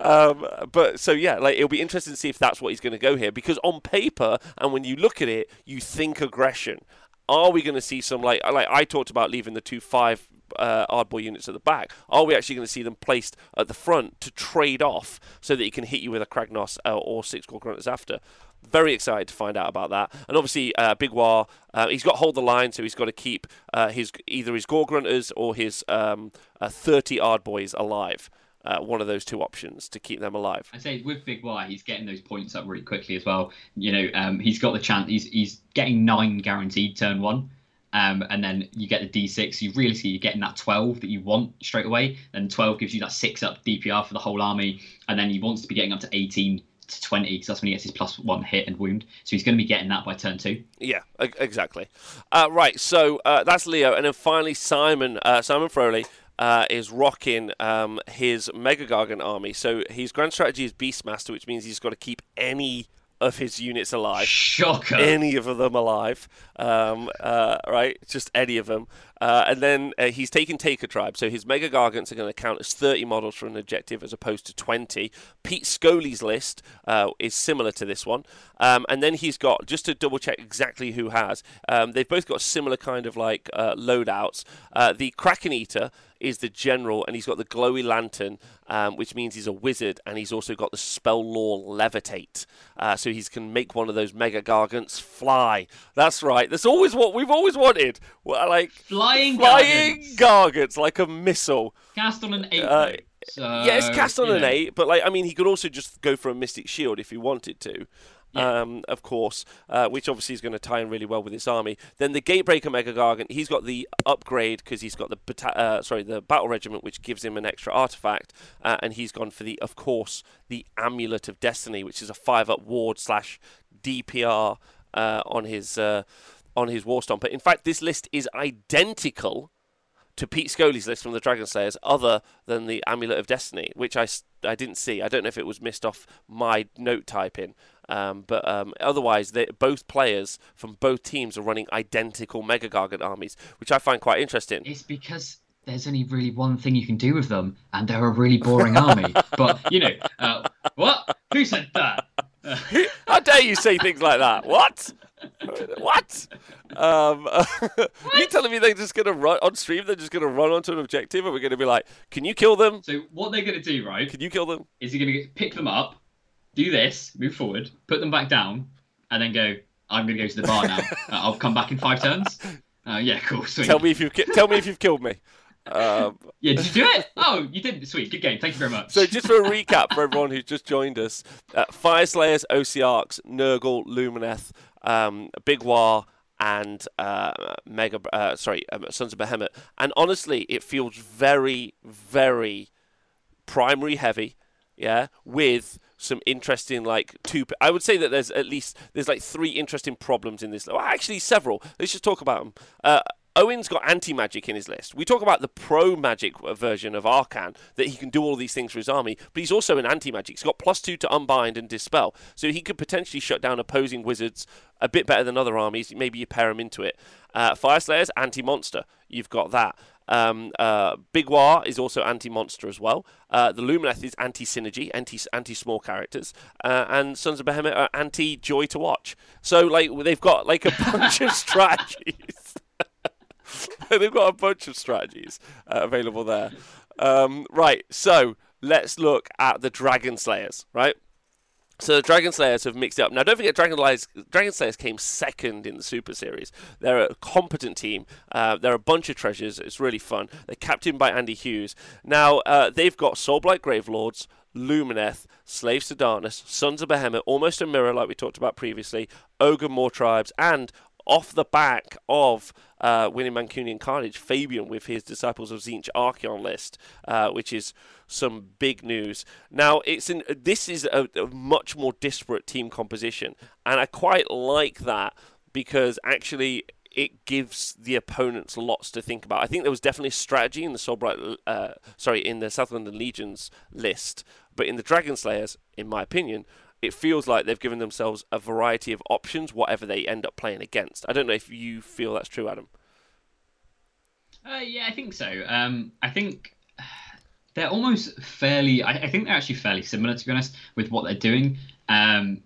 um, but so yeah, like it'll be interesting to see if that's what he's going to go here because on paper and when you look at it, you think aggression. Are we going to see some like like I talked about leaving the two five uh, Ardboy units at the back? Are we actually going to see them placed at the front to trade off so that he can hit you with a Kragnos uh, or six Gore Grunters after? Very excited to find out about that. And obviously, uh, Big Waaagh, uh, he's got hold the line, so he's got to keep uh, his either his Gore Grunters or his um, uh, 30 Ardboys alive. Uh, one of those two options to keep them alive. I say with Big Y, he's getting those points up really quickly as well. You know, um, he's got the chance. He's he's getting nine guaranteed turn one, um, and then you get the D6. You really see you're getting that 12 that you want straight away. and 12 gives you that six up DPR for the whole army, and then he wants to be getting up to 18 to 20 because that's when he gets his plus one hit and wound. So he's going to be getting that by turn two. Yeah, exactly. Uh, right, so uh, that's Leo, and then finally Simon, uh, Simon Froley. Uh, is rocking um, his Mega Gargant army. So his grand strategy is Beastmaster, which means he's got to keep any of his units alive. Shocker. Any of them alive, um, uh, right? Just any of them. Uh, and then uh, he's taking Taker Tribe, so his Mega Gargants are going to count as 30 models for an objective as opposed to 20. Pete Scully's list uh, is similar to this one. Um, and then he's got, just to double check exactly who has, um, they've both got similar kind of like uh, loadouts. Uh, the Kraken Eater is the general, and he's got the glowy lantern, um, which means he's a wizard, and he's also got the spell law levitate, uh, so he can make one of those mega gargants fly. That's right. That's always what we've always wanted. Well, like flying, flying gargants. gargants, like a missile. Cast on an eight. Uh, so, yeah, it's cast on an know. eight, but like I mean, he could also just go for a mystic shield if he wanted to yeah. um, of course, uh, which obviously is going to tie in really well with this army. Then the Gatebreaker Mega Gargant, he's got the upgrade because he's got the bata- uh, sorry the Battle Regiment, which gives him an extra artifact, uh, and he's gone for the, of course, the Amulet of Destiny, which is a five up ward slash DPR uh, on his uh, on his War Stomper. In fact, this list is identical to Pete Scully's list from the Dragon Slayers, other than the Amulet of Destiny, which I, I didn't see. I don't know if it was missed off my note typing. Um, but um, otherwise, both players from both teams are running identical Mega Gargant armies, which I find quite interesting. It's because there's only really one thing you can do with them, and they're a really boring army. But you know, uh, what? Who said that? How dare you say things like that? What? what? Um, what? you telling me they're just going to run on stream? They're just going to run onto an objective, and we're going to be like, "Can you kill them?" So what they're going to do, right? Can you kill them? Is he going to pick them up, do this, move forward, put them back down, and then go. I'm going to go to the bar now. uh, I'll come back in five turns. Uh, yeah, cool. Sweet. Tell me if you've tell me if you've killed me. Um, yeah, did you do it? Oh, you did. Sweet, good game. Thank you very much. So, just for a recap for everyone who's just joined us, uh, Fyreslayers, Arcs, Nurgle, Lumineth, um, Big Waaagh, and uh, Mega. Uh, sorry, um, Sons of Behemat. And honestly, it feels very, very primary heavy. Yeah, with some interesting like two. I would say that there's at least there's like three interesting problems in this. Well, actually, several. Let's just talk about them. Uh, Owen's got anti magic in his list. We talk about the pro magic version of Arkhan, that he can do all these things for his army, but he's also an anti magic. He's got plus two to unbind and dispel, so he could potentially shut down opposing wizards a bit better than other armies. Maybe you pair him into it. Uh, Fyreslayer's anti monster. You've got that. Um, uh, Big Waaagh is also anti-monster as well. Uh, the Lumineth is anti-synergy, anti anti-small characters, uh, and Sons of Behemat are anti-joy to watch. So like they've got like a bunch of strategies. they've got a bunch of strategies uh, available there. Um, right, so let's look at the Dragon Slayers. Right, so the Dragon Slayers have mixed it up. Now, don't forget, Dragon Slayers, Dragon Slayers came second in the Super Series. They're a competent team. Uh, they're a bunch of treasures. It's really fun. They're captained by Andy Hughes. Now, uh, they've got Soulblight Gravelords, Lumineth, Slaves to Darkness, Sons of Behemat, almost a mirror like we talked about previously, Ogor Mawtribes, and off the back of uh, winning Mancunian Carnage, Fabian with his Disciples of Tzeentch Archaon list, uh, which is some big news. Now, it's in, this is a, a much more disparate team composition, and I quite like that because actually it gives the opponents lots to think about. I think there was definitely strategy in the Soulblight, uh, sorry, in the South London Legions list, but in the Dragon Slayers, in my opinion, it feels like they've given themselves a variety of options, whatever they end up playing against. I don't know if you feel that's true, Adam. Uh, yeah, I think so. Um, I think they're almost fairly. I, I, think they're actually fairly similar, to be honest, with what they're doing. Um,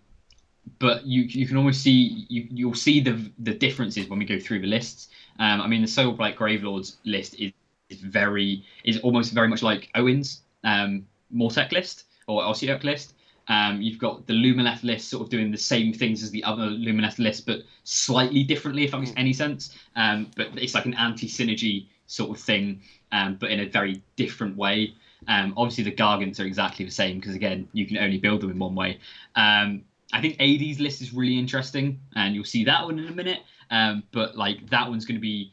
but you you can almost see you you'll see the the differences when we go through the lists. Um, I mean, the Soulblight Gravelords list is, is very is almost very much like Owen's um, Mortek list or Ossiarch list. Um, you've got the Lumineth list sort of doing the same things as the other Lumineth list, but slightly differently, if that makes hmm. any sense. Um, but it's like an anti-synergy sort of thing, um, but in a very different way. Um, obviously, the Gargants are exactly the same because again, you can only build them in one way. Um, I think AD's list is really interesting, and you'll see that one in a minute. Um, but like that one's going to be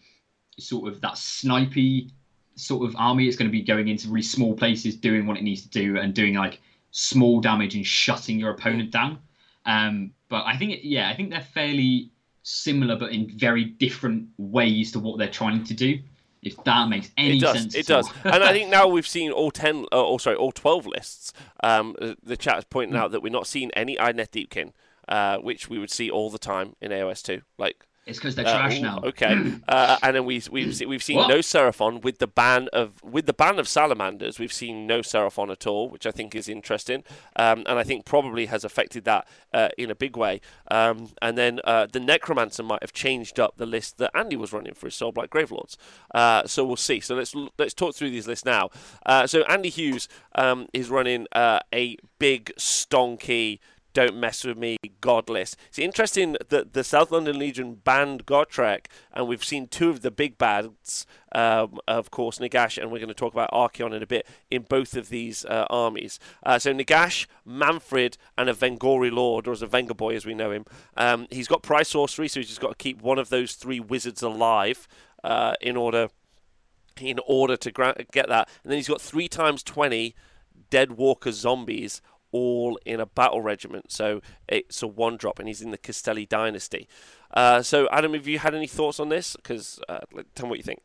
sort of that snipey sort of army. It's going to be going into really small places, doing what it needs to do, and doing like small damage and shutting your opponent down. Um, but I think, yeah, I think they're fairly similar, but in very different ways to what they're trying to do. If that makes any it does, sense, it does. and I think now we've seen all ten, uh, or sorry, all twelve lists. Um, the chat is pointing mm. out that we're not seeing any Idoneth Deepkin. uh, which we would see all the time in AOS two. Like It's because they're uh, trash ooh, now. Okay, uh, and then we we've we've seen What? no Seraphon with the ban of with the ban of salamanders. We've seen no Seraphon at all, which I think is interesting, um, and I think probably has affected that uh, in a big way. Um, and then uh, the Necromancer might have changed up the list that Andy was running for his Soulblight Gravelords. Uh, so we'll see. So let's let's talk through these lists now. Uh, so Andy Hughes um, is running uh, a big stonky don't mess with me Godless. It's interesting that the South London Legion banned Gotrek, and we've seen two of the big bads, um, of course, Nagash, and we're going to talk about Archaon in a bit, in both of these uh, armies. Uh, so Nagash, Manfred, and a Vengori Lord, or as a Venga Boy as we know him. Um, he's got Prized Sorcery, so he's just got to keep one of those three wizards alive uh, in order in order to gra- get that. And then he's got three times 20 Dead Walker zombies all in a battle regiment. So it's a one drop, and he's in the Kastelai dynasty. Uh, so, Adam, have you had any thoughts on this? Because uh, tell me what you think.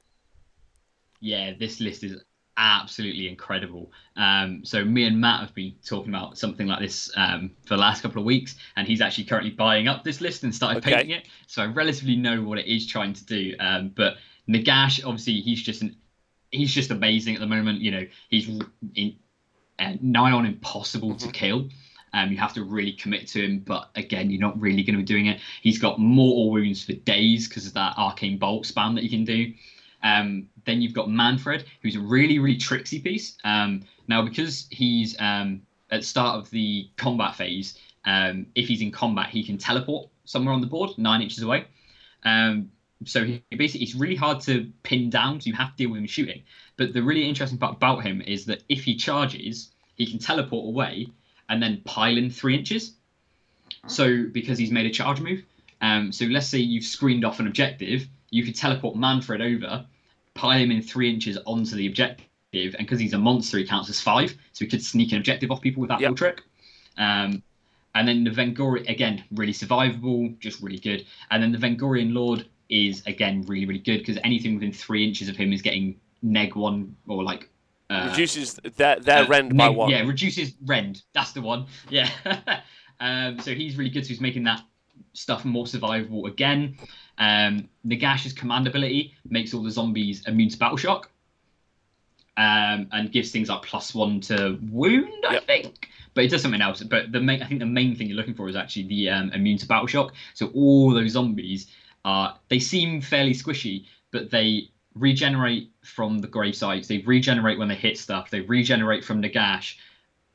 Yeah, this list is absolutely incredible. Um, so me and Matt have been talking about something like this um, for the last couple of weeks, and he's actually currently buying up this list and started Okay. painting it. So I relatively know what it is trying to do. Um, but Nagash, obviously, he's just an he's just amazing at the moment. You know, he's in, uh, nigh on impossible to kill. Um, you have to really commit to him, but again, you're not really going to be doing it. He's got mortal wounds for days because of that arcane bolt spam that you can do. Um, then you've got Manfred, who's a really, really tricksy piece. Um, now, because he's um, at the start of the combat phase, um, if he's in combat, he can teleport somewhere on the board, nine inches away. Um, so he basically it's really hard to pin down, so you have to deal with him shooting. But the really interesting part about him is that if he charges, he can teleport away and then pile in three inches. So because he's made a charge move, um, so let's say you've screened off an objective, you could teleport Manfred over, pile him in three inches onto the objective, and because he's a monster, he counts as five, so he could sneak an objective off people with that Yep. little trick. Um, and then the Vengori again, really survivable, just really good. And then the Vengorian Lord is again really really good because anything within three inches of him is getting neg one or like uh, Reduces their, their uh, rend by one. Yeah, reduces rend. That's the one. Yeah. um, so he's really good. So he's making that stuff more survivable again. Um, Nagash's command ability makes all the zombies immune to battle shock. Um, and gives things like plus one to wound, I Yep. think. But it does something else. But the main, I think the main thing you're looking for is actually the um, immune to battle shock. So all those zombies are they seem fairly squishy, but they regenerate from the grave sites. They regenerate when they hit stuff. They regenerate from Nagash,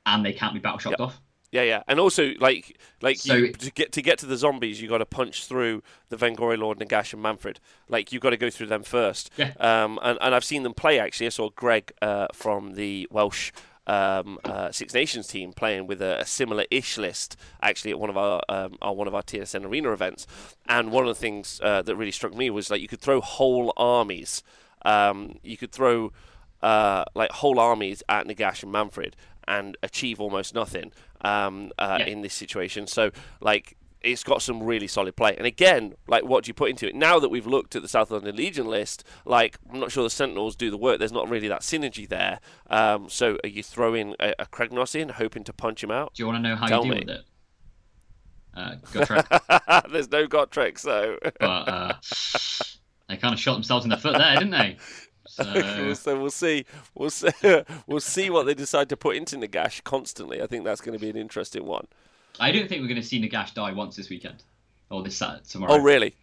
and they can't be battle shocked Yep. off. Yeah, yeah, and also like like So- you, to get to get to the zombies, you got to punch through the Vengori Lord, Nagash, and Manfred. Like you've got to go through them first. Yeah. Um, and and I've seen them play actually. I saw Greg uh, from the Welsh um, uh, Six Nations team playing with a, a similar-ish list actually at one of our, um, our one of our TSN Arena events. And one of the things uh, that really struck me was like you could throw whole armies. Um, you could throw uh, like whole armies at Nagash and Manfred and achieve almost nothing um, uh, Yeah. in this situation. So like it's got some really solid play. And again, like what do you put into it? Now that we've looked at the South London Legion list, like I'm not sure the Sentinels do the work. There's not really that synergy there. Um, so are you throwing a, a Kragnos in, hoping to punch him out? Do you want to know how Tell you deal me. with it? Uh, There's no Gotrek, so uh, they kind of shot themselves in the foot there, didn't they? So, so we'll see. We'll see. we'll see what they decide to put into Nagash constantly. I think that's going to be an interesting one. I don't think we're going to see Nagash die once this weekend or this Saturday tomorrow. Oh, really?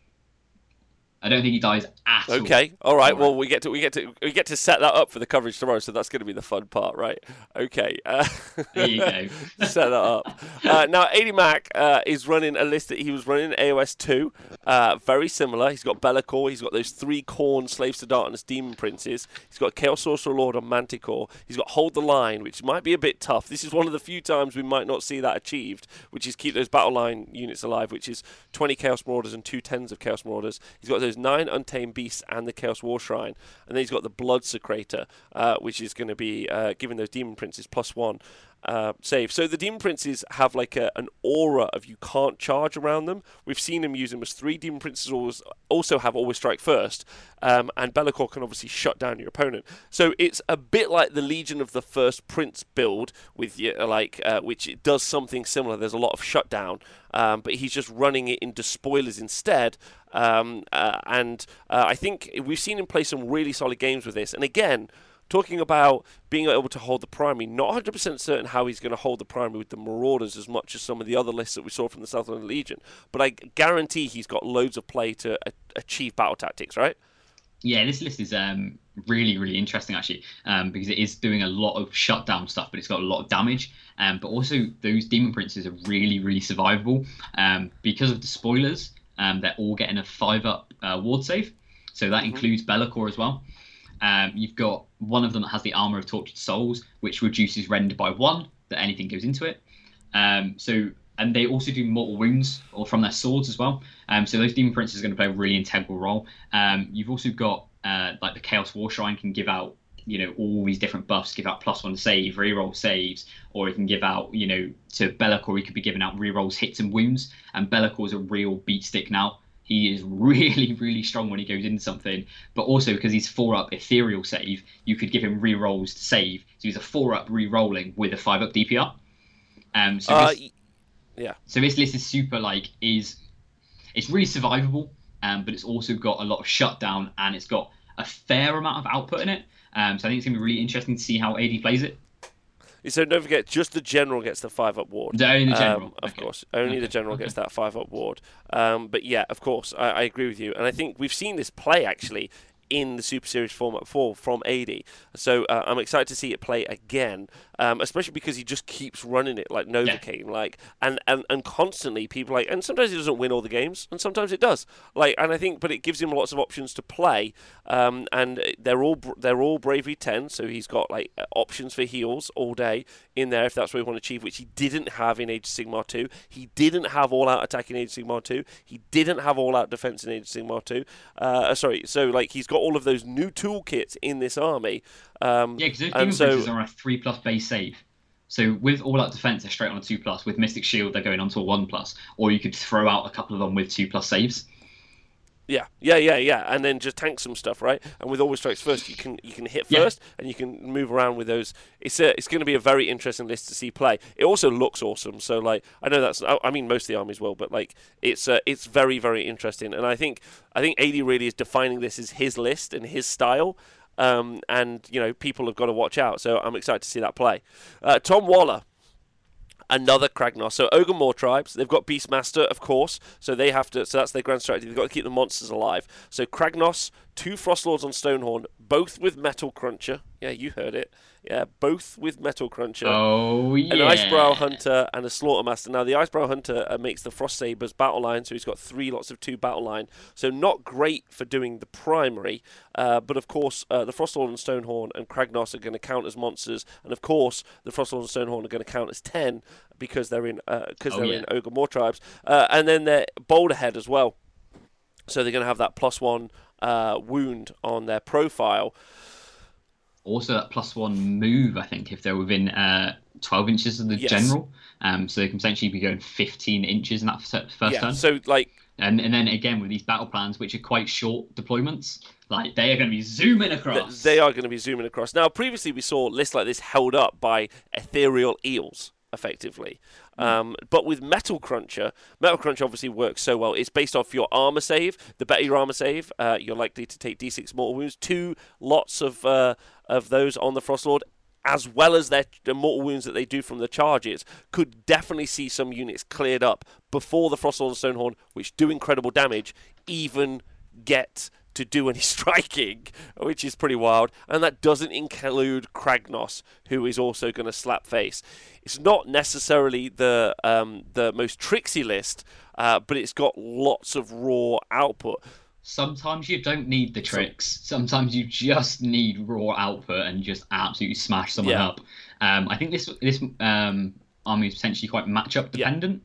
I don't think he dies at all. Okay. All right. Well, we get to we get to we get to set that up for the coverage tomorrow, so that's going to be the fun part, right? Okay. Uh, There you go. set that up. Uh, now, 80 Mac uh, is running a list that he was running in AOS 2. Uh, very similar. He's got Be'lakor. He's got those three Khorne Slaves to Darkness Demon Princes. He's got Chaos Sorcerer Lord on Manticore. He's got Hold the Line, which might be a bit tough. This is one of the few times we might not see that achieved, which is keep those battle line units alive, which is 20 Chaos Marauders and two tens of Chaos Marauders. He's got those nine Untamed Beasts and the Chaos War Shrine. And then he's got the Bloodsecrator, uh, which is going to be uh, giving those Demon Princes plus one. Uh, save. So the Demon Princes have like a, an aura of you can't charge around them. We've seen them use them as three Demon Princes always, also have always strike first, um, and Be'lakor can obviously shut down your opponent. So it's a bit like the Legion of the First Prince build with you, like uh, which it does something similar. There's a lot of shutdown, um, but he's just running it into spoilers instead. Um, uh, and uh, I think we've seen him play some really solid games with this. And again talking about being able to hold the primary, not 100% certain how he's going to hold the primary with the Marauders as much as some of the other lists that we saw from the South London Legion, but I guarantee he's got loads of play to achieve battle tactics, right? Yeah, this list is um, really, really interesting actually, um, because it is doing a lot of shutdown stuff, but it's got a lot of damage. Um, but also, those Demon Princes are really, really survivable um, because of the spoilers. Um, they're all getting a five up uh, ward save, so that mm-hmm. includes Be'lakor as well. Um, you've got one of them that has the armor of tortured souls, which reduces rend by one that anything goes into it. Um, so and they also do mortal wounds or from their swords as well. Um, so those demon princes are going to play a really integral role. Um, you've also got uh, like the chaos war shrine can give out you know all these different buffs, give out plus one save, reroll saves, or he can give out you know to Be'lakor he could be giving out rerolls, hits and wounds. And Be'lakor is a real beat stick now. He is really, really strong when he goes into something. But also because he's four up ethereal save, you could give him re rolls to save. So he's a four up re rolling with a five up DPR. Um, so uh, this, yeah. So this list is super like is it's really survivable, um, but it's also got a lot of shutdown and it's got a fair amount of output in it. Um, so I think it's gonna be really interesting to see how AD plays it. So don't forget, just the general gets the five up ward. only the general, um, of okay. course. Only okay. the general okay. gets that five up ward. Um, but yeah, of course, I, I, agree with you, and I think we've seen this play actually in the Super Series format before from AD. So uh, I'm excited to see it play again, um, especially because he just keeps running it like Novocaine, yeah. like and, and and constantly people like, and sometimes he doesn't win all the games, and sometimes it does. Like, and I think, but it gives him lots of options to play, um, and they're all they're all bravery ten, so he's got like options for heals all day in there if that's what we want to achieve, which he didn't have in Age of Sigmar 2. He didn't have all out attack in Age of Sigmar 2. He didn't have all out defense in Age of Sigmar 2. Uh, sorry, so like he's got all of those new toolkits in this army. Um, yeah, because those demon so, princes are a three plus base save. So with all out defense, they're straight on a two plus. With Mystic Shield, they're going on to a one plus. Or you could throw out a couple of them with two plus saves. Yeah, yeah, yeah, yeah, and then just tank some stuff, right? And with always strikes first, you can you can hit first, yeah. and you can move around with those. It's a, it's going to be a very interesting list to see play. It also looks awesome. So like, I know that's I mean most of the armies will, but like it's uh, it's very very interesting, and I think I think AD really is defining this as his list and his style. Um, and you know people have got to watch out. So I'm excited to see that play. Uh, Tom Waller another Kragnos. So Ogor tribes, they've got Beastmaster, of course, so they have to. So that's their grand strategy. They've got to keep the monsters alive. So Kragnos, two Frostlords on Stonehorn, both with Metal Cruncher. Yeah, you heard it. Yeah, both with Metal Cruncher. Oh, yeah. An Icebrow Hunter and a Slaughtermaster. Now, the Icebrow Hunter uh, makes the Frost Sabers battle line, so he's got three lots of two battle line. So, not great for doing the primary, uh, but of course, uh, the Frostlord and Stonehorn and Kragnos are going to count as monsters, and of course, the Frostlord and Stonehorn are going to count as 10 because they're in because uh, oh, they're yeah. in Ogor Mawtribes. Uh, and then they're Boulderhead as well. So, they're going to have that plus one uh, wound on their profile also that plus one move, I think, if they're within uh, 12 inches of the yes. general. Um, so they can potentially be going 15 inches in that first yeah, turn. So, like. And, and then again, with these battle plans, which are quite short deployments, like they are going to be zooming across. They are going to be zooming across. Now, previously we saw lists like this held up by ethereal eels effectively. Hmm. Um, but with Metal Cruncher, Metal Cruncher obviously works so well. It's based off your armor save. The better your armor save, uh, you're likely to take D6 mortal wounds. Two lots of uh, of those on the Frostlord, as well as their the mortal wounds that they do from the charges, could definitely see some units cleared up before the Frostlord and Stonehorn, which do incredible damage, even get to do any striking, which is pretty wild. And that doesn't include Kragnos, who is also going to slap face. It's not necessarily the um, the most tricksy list, uh, but it's got lots of raw output. Sometimes you don't need the tricks. Sometimes you just need raw output and just absolutely smash someone yeah. up. Um, I think this this um, army is potentially quite matchup dependent.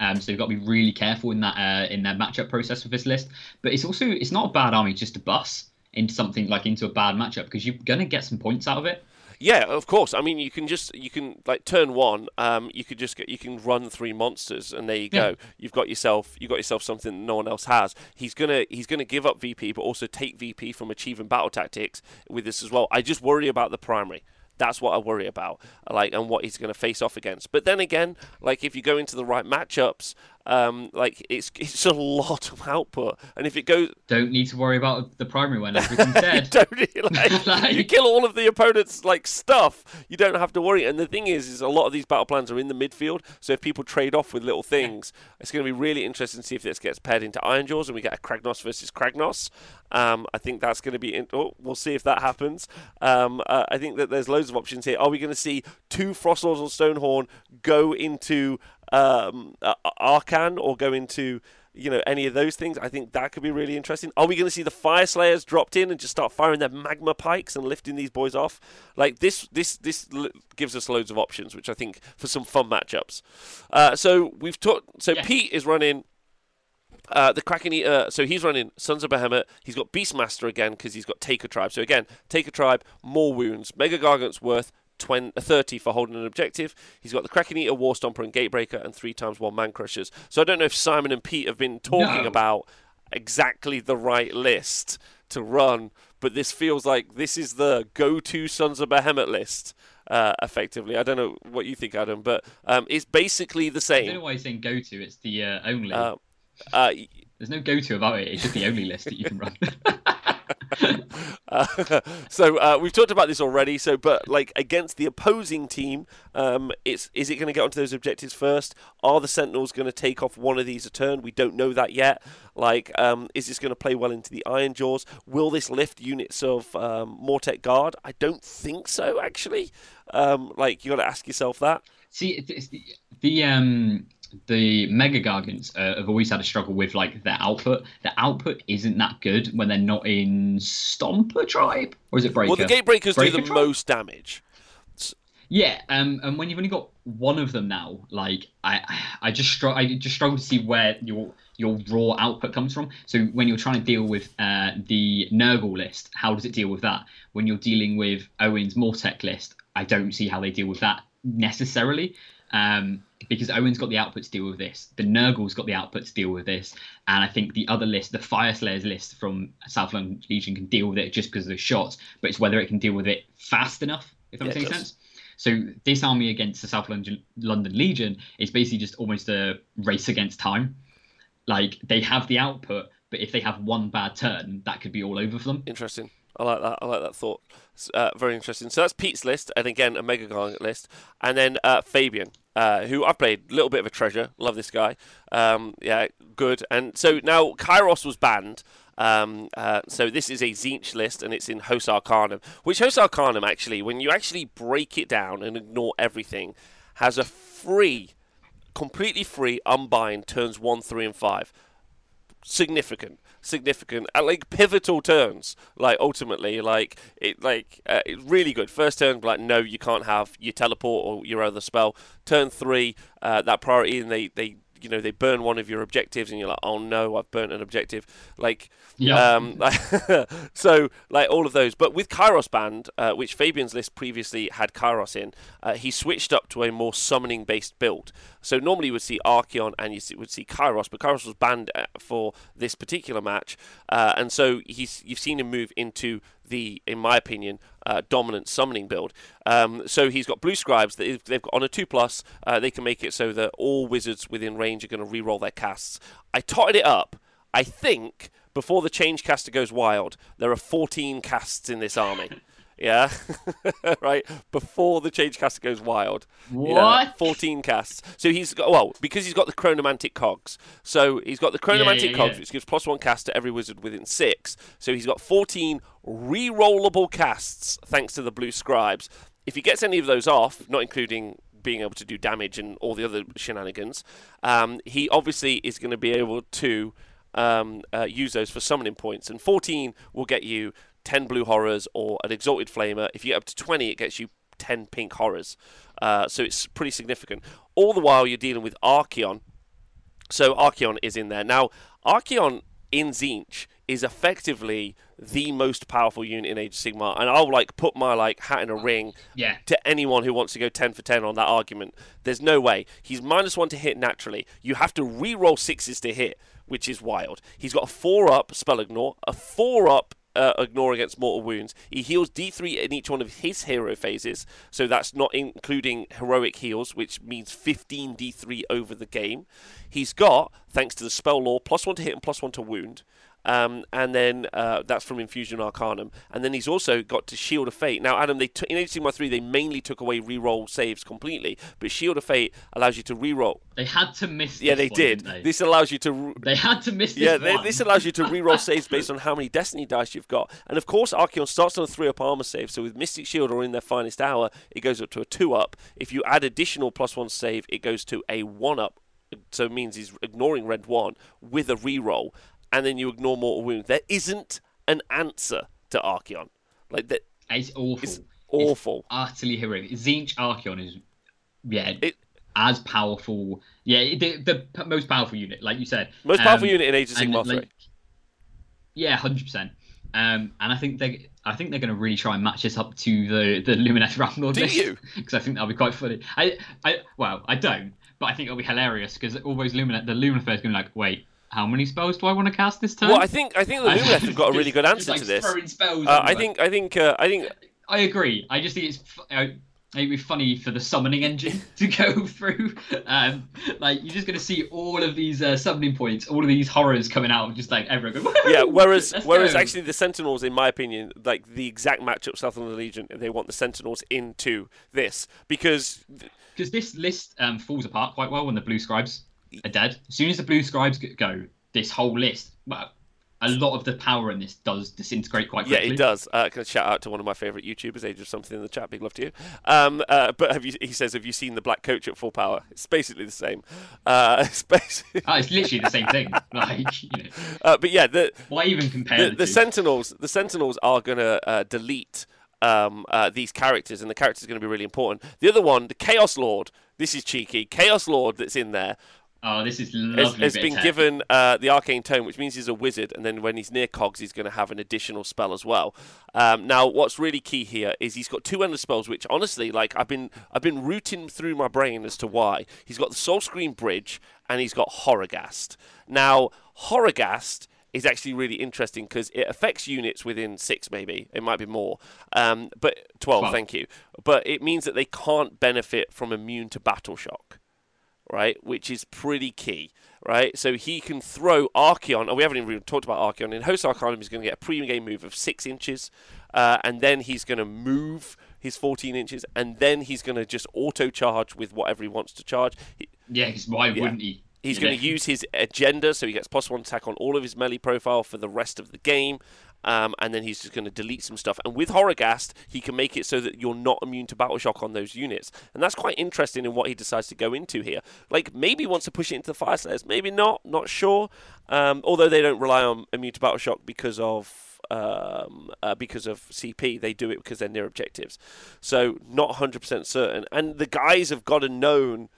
Yeah. Um, so you've got to be really careful in that uh, in their matchup process with this list. But it's also it's not a bad army just to bus into something like into a bad matchup because you're gonna get some points out of it. Yeah, of course. I mean, you can just you can like turn one. Um, you could just get you can run three monsters, and there you go. Yeah. You've got yourself you got yourself something that no one else has. He's gonna he's gonna give up VP, but also take VP from achieving battle tactics with this as well. I just worry about the primary. That's what I worry about, like, and what he's going to face off against. But then again, like, if you go into the right matchups, um, like, it's it's a lot of output, and if it goes, Don't need to worry about the primary when everything's you dead. don't like, Like- you kill all of the opponent's like stuff. You don't have to worry. And the thing is, is a lot of these battle plans are in the midfield. So if people trade off with little things, it's going to be really interesting to see if this gets paired into Ironjawz and we get a Kragnos versus Kragnos. Um, I think that's going to be. In- oh, we'll see if that happens. Um, uh, I think that there's loads of options here. Are we going to see two Frostlords on Stonehorn go into um, Arkhan or go into you know any of those things i think that could be really interesting are we going to see the Fyreslayers dropped in and just start firing their magma pikes and lifting these boys off like this this this gives us loads of options which i think for some fun matchups uh, so we've talked so Yeah. pete is running uh, the Kraken Eater, so he's running Sons of Behemat. He's got Beastmaster again because he's got Taker Tribe. So again, Taker Tribe, more wounds. Mega Gargant's worth 20, uh, 30 for holding an objective. He's got the Kraken Eater, War Stomper, and Gatebreaker, and three times one Man Crushers. So I don't know if Simon and Pete have been talking No. about exactly the right list to run, but this feels like this is the go-to Sons of Behemat list. Uh, effectively, I don't know what you think, Adam, but um, it's basically the same. I don't know why you're saying go to. It's the uh, only. Uh, uh, There's no go to about it. It's just the only list that you can run. Uh, so uh, we've talked about this already. So, but like against the opposing team, um, it's is it going to get onto those objectives first? Are the Sentinels going to take off one of these a turn? We don't know that yet. Like, um, is this going to play well into the Ironjawz? Will this lift units of um, Mortek Guard? I don't think so. Actually, um, like you got to ask yourself that. See, it- it's the, the um the mega gargants uh, have always had a struggle with like their output. The output isn't that good when they're not in Stomper tribe, or is it Breaker? Well, the Gatebreakers do the tribe? most damage. Yeah, um, and when you've only got one of them now, like I, I just struggle. I just struggle to see where your your raw output comes from. So when you're trying to deal with uh, the Nurgle list, how does it deal with that? When you're dealing with Owen's Mortek list, I don't see how they deal with that necessarily. Um, because Owen's got the output to deal with this, the Nurgle's got the output to deal with this, and I think the other list, the Fyreslayers list from South London Legion, can deal with it just because of the shots, but it's whether it can deal with it fast enough, if that Yeah, makes it any does. sense. So this army against the South London, London Legion is basically just almost a race against time. Like they have the output, but if they have one bad turn, that could be all over for them. Interesting. I like that. I like that thought. Uh, very interesting. So that's Pete's list, and again a Mega Gargant list, and then uh, Fabian, uh, who I've played a little bit of a treasure. Love this guy. Um, yeah, good. And so now Kairos was banned. Um, uh, so this is a Tzeentch list, and it's in Hosts Arcanum, which Hosts Arcanum actually, when you actually break it down and ignore everything, has a free, completely free unbind turns one, three, and five significant significant uh, like pivotal turns. Like ultimately like it like uh, it's really good. First turn like no you can't have your teleport or your other spell. Turn three uh, that priority and they they you know they burn one of your objectives and you're like oh no i've burnt an objective like Yeah. um, so like all of those, but with Kairos banned, uh, which Fabian's list previously had Kairos in, uh, he switched up to a more summoning-based build. So normally you would see Archaon and you would see Kairos, but Kairos was banned uh, for this particular match, uh, and so he's you've seen him move into the, in my opinion, uh, dominant summoning build. Um, so he's got blue scribes that they've got on a two plus, uh, they can make it so that all wizards within range are going to re-roll their casts. I totted it up. I think before the change caster goes wild, there are 14 casts in this army. Yeah, right. Before the change caster goes wild, Yeah, What? 14 casts. So he's got well because he's got the chronomantic cogs. So he's got the chronomantic yeah, cogs, yeah. which gives plus one cast to every wizard within six. So he's got 14 re-rollable casts thanks to the blue scribes. If he gets any of those off, not including being able to do damage and all the other shenanigans, um, he obviously is going to be able to um, uh, use those for summoning points. And 14 will get you 10 blue horrors or an exalted flamer. If you get up to 20, it gets you 10 pink horrors. Uh, so it's pretty significant. All the while, you're dealing with Archaon. So Archaon is in there. Now, Archaon in Tzeentch is effectively the most powerful unit in Age of Sigmar, and I'll like put my like hat in a ring Yeah. to anyone who wants to go 10 for 10 on that argument. There's no way. He's minus one to hit naturally. You have to re-roll sixes to hit, which is wild. He's got a four up spell ignore, a four up uh, ignore against mortal wounds. He heals D3 in each one of his hero phases, so that's not including heroic heals, which means 15 D3 over the game. He's got, thanks to the spell law, plus one to hit and plus one to wound. Um, and then uh, that's from Infusion Arcanum. And then he's also got to Shield of Fate. Now, Adam, they t- in Sigmar 3, they mainly took away reroll saves completely, but Shield of Fate allows you to reroll. They had to miss. Yeah, they one, did. They? This allows you to. Re- They had to miss this yeah, they, one. this allows you to reroll saves based on how many Destiny dice you've got. And of course, Archaon starts on a 3 up armor save, so with Mystic Shield or in their finest hour, it goes up to a 2 up. If you add additional plus 1 save, it goes to a 1 up. So it means he's ignoring Red 1 with a reroll, and then you ignore Mortal wounds. There isn't an answer to Archaon. Like, that, It's awful. it's awful. utterly horrific. Tzeentch Archaon is, yeah, It- as powerful. Yeah, the, the most powerful unit, like you said. Most powerful Um, unit in Age of Sigmar 3. like, Yeah, hundred percent. Um, and I think they, I think they're going to really try and match this up to the the Lumineth Ramlord Do list. you? Because I think that'll be quite funny. I, I, well, I don't, but I think it'll be hilarious because all those Lumineth, the Lumineth is going to be like, wait, how many spells do I want to cast this turn? Well, I think I think the Lumineth have got a really good answer like, to this. Uh, I think I think uh, I think I agree. I just think it's uh, it'd be funny for the summoning engine to go through. Um, like you're just going to see all of these uh, summoning points, all of these horrors coming out, just like everyone. Go, yeah. Whereas whereas go. actually the Sentinels, in my opinion, like the exact matchup Southern Legion, they want the Sentinels into this because because this list um, falls apart quite well when the blue scribes are dead. As soon as the blue scribes go, this whole list, well, a lot of the power in this does disintegrate quite yeah, quickly. it does. Uh, can I shout out to one of my favourite YouTubers, Age of Something in the chat. Big love to you. Um, uh, but have you? He says, have you seen the Black Coach at full power? It's basically the same. Uh, it's basically, Oh, it's literally the same thing. Like, you know, uh, but yeah, the why even compare the, the, the? Sentinels, the Sentinels are gonna uh, delete um, uh, these characters, and the characters are going to be really important. The other one, the Chaos Lord. This is cheeky. Chaos Lord that's in there Oh, this is has, lovely. has bit of been given uh, the Arcane Tome, which means he's a wizard, and then when he's near Cogs, he's going to have an additional spell as well. Um, now, what's really key here is he's got two endless spells, which honestly, like I've been, I've been rooting through my brain as to why. He's got the Soulscream Bridge, and he's got Horrorghast. Now, Horrorghast is actually really interesting because it affects units within six, maybe it might be more, um, but twelve. Twelve. Thank you. But it means that they can't benefit from immune to battle shock right? Which is pretty key, right? So he can throw Archaon. Oh, we haven't even talked about Archaon. In Host Arcanum, he's going to get a pre-game move of six inches, uh, and then he's going to move his 14 inches, and then he's going to just auto charge with whatever he wants to charge. He, Yeah, because why wouldn't he? He's going to use his agenda, so he gets plus one attack on all of his melee profile for the rest of the game. Um, and then he's just going to delete some stuff. And with Horrorghast, he can make it so that you're not immune to battle shock on those units. And that's quite interesting in what he decides to go into here. Like, maybe he wants to push it into the Fyreslayers, maybe not, not sure. Um, although they don't rely on immune to battle shock because of um, uh, because of CP, they do it because they're near objectives. So not 100% certain. And the guys have got to known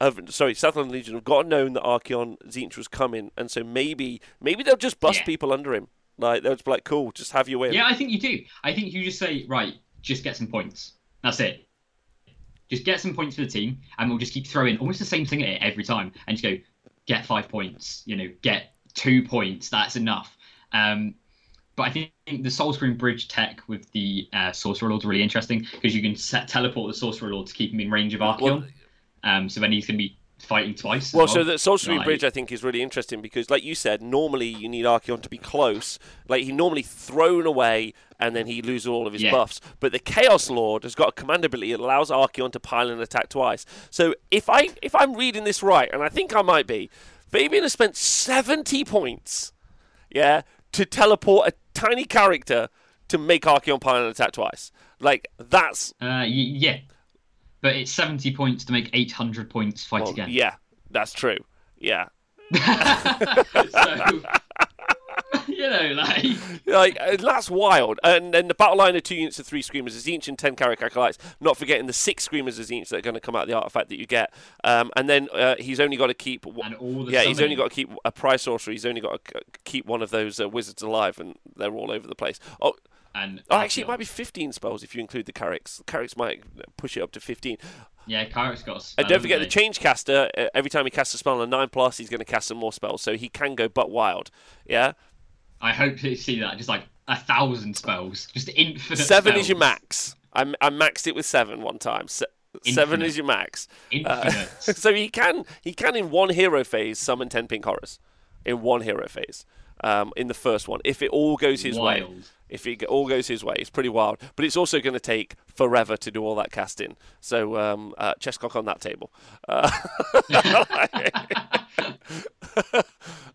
of sorry, Southland Legion have got to known that Archaon Tzeentch was coming, and so maybe maybe they'll just bust Yeah. people under him. Like they'll just be like, cool, just have you in. Yeah, I think you do. I think you just say, right, just get some points. That's it. Just get some points for the team, and we'll just keep throwing almost the same thing at it every time, and just go, get five points. You know, get two points. That's enough. Um, but I think the Soulscream Bridge tech with the uh, Sorcerer Lord's really interesting because you can set teleport the Sorcerer Lord to keep him in range of Archaon. Well- um, so then he's going to be fighting twice. as Well, so the Screen Like- Bridge, I think, is really interesting because, like you said, normally you need Archaon to be close. Like he normally thrown away, and then he loses all of his Yeah. buffs. But the Chaos Lord has got a command ability that allows Archaon to pile and attack twice. So if I if I'm reading this right, and I think I might be, Fabian has spent seventy points, yeah, to teleport a tiny character to make Archaon pile and attack twice. Like that's Uh, y- yeah. But it's 70 points to make 800 points fight well, again. yeah, that's true. Yeah. so, you know, like like uh, that's wild. And then the battle line of two units of three screamers is each and ten Kairic acolytes. Not forgetting the six screamers is each that are going to come out of the artifact that you get. Um, and then uh, he's only got to keep. and all the yeah, he's only got to keep a prize sorcerer. He's only got to keep one of those uh, wizards alive, and they're all over the place. Oh, and oh actually, it might be 15 spells if you include the Kairics. The Kairics might push it up to 15. yeah, Kairic's got. A And don't forget the Changecaster. Uh, every time he casts a spell on a nine plus, he's going to cast some more spells, so he can go butt wild. Yeah. I hope to see that just like a thousand spells, just infinite. seven is your max. I, I maxed it with seven one time. Se- seven is your max. Uh, Infinite. so he can he can in one hero phase summon ten pink horrors, in one hero phase, um, in the first one. If it all goes his way, if it all goes his way, it's pretty wild. But it's also going to take forever to do all that casting. So um, uh, chess cock on that table. Uh,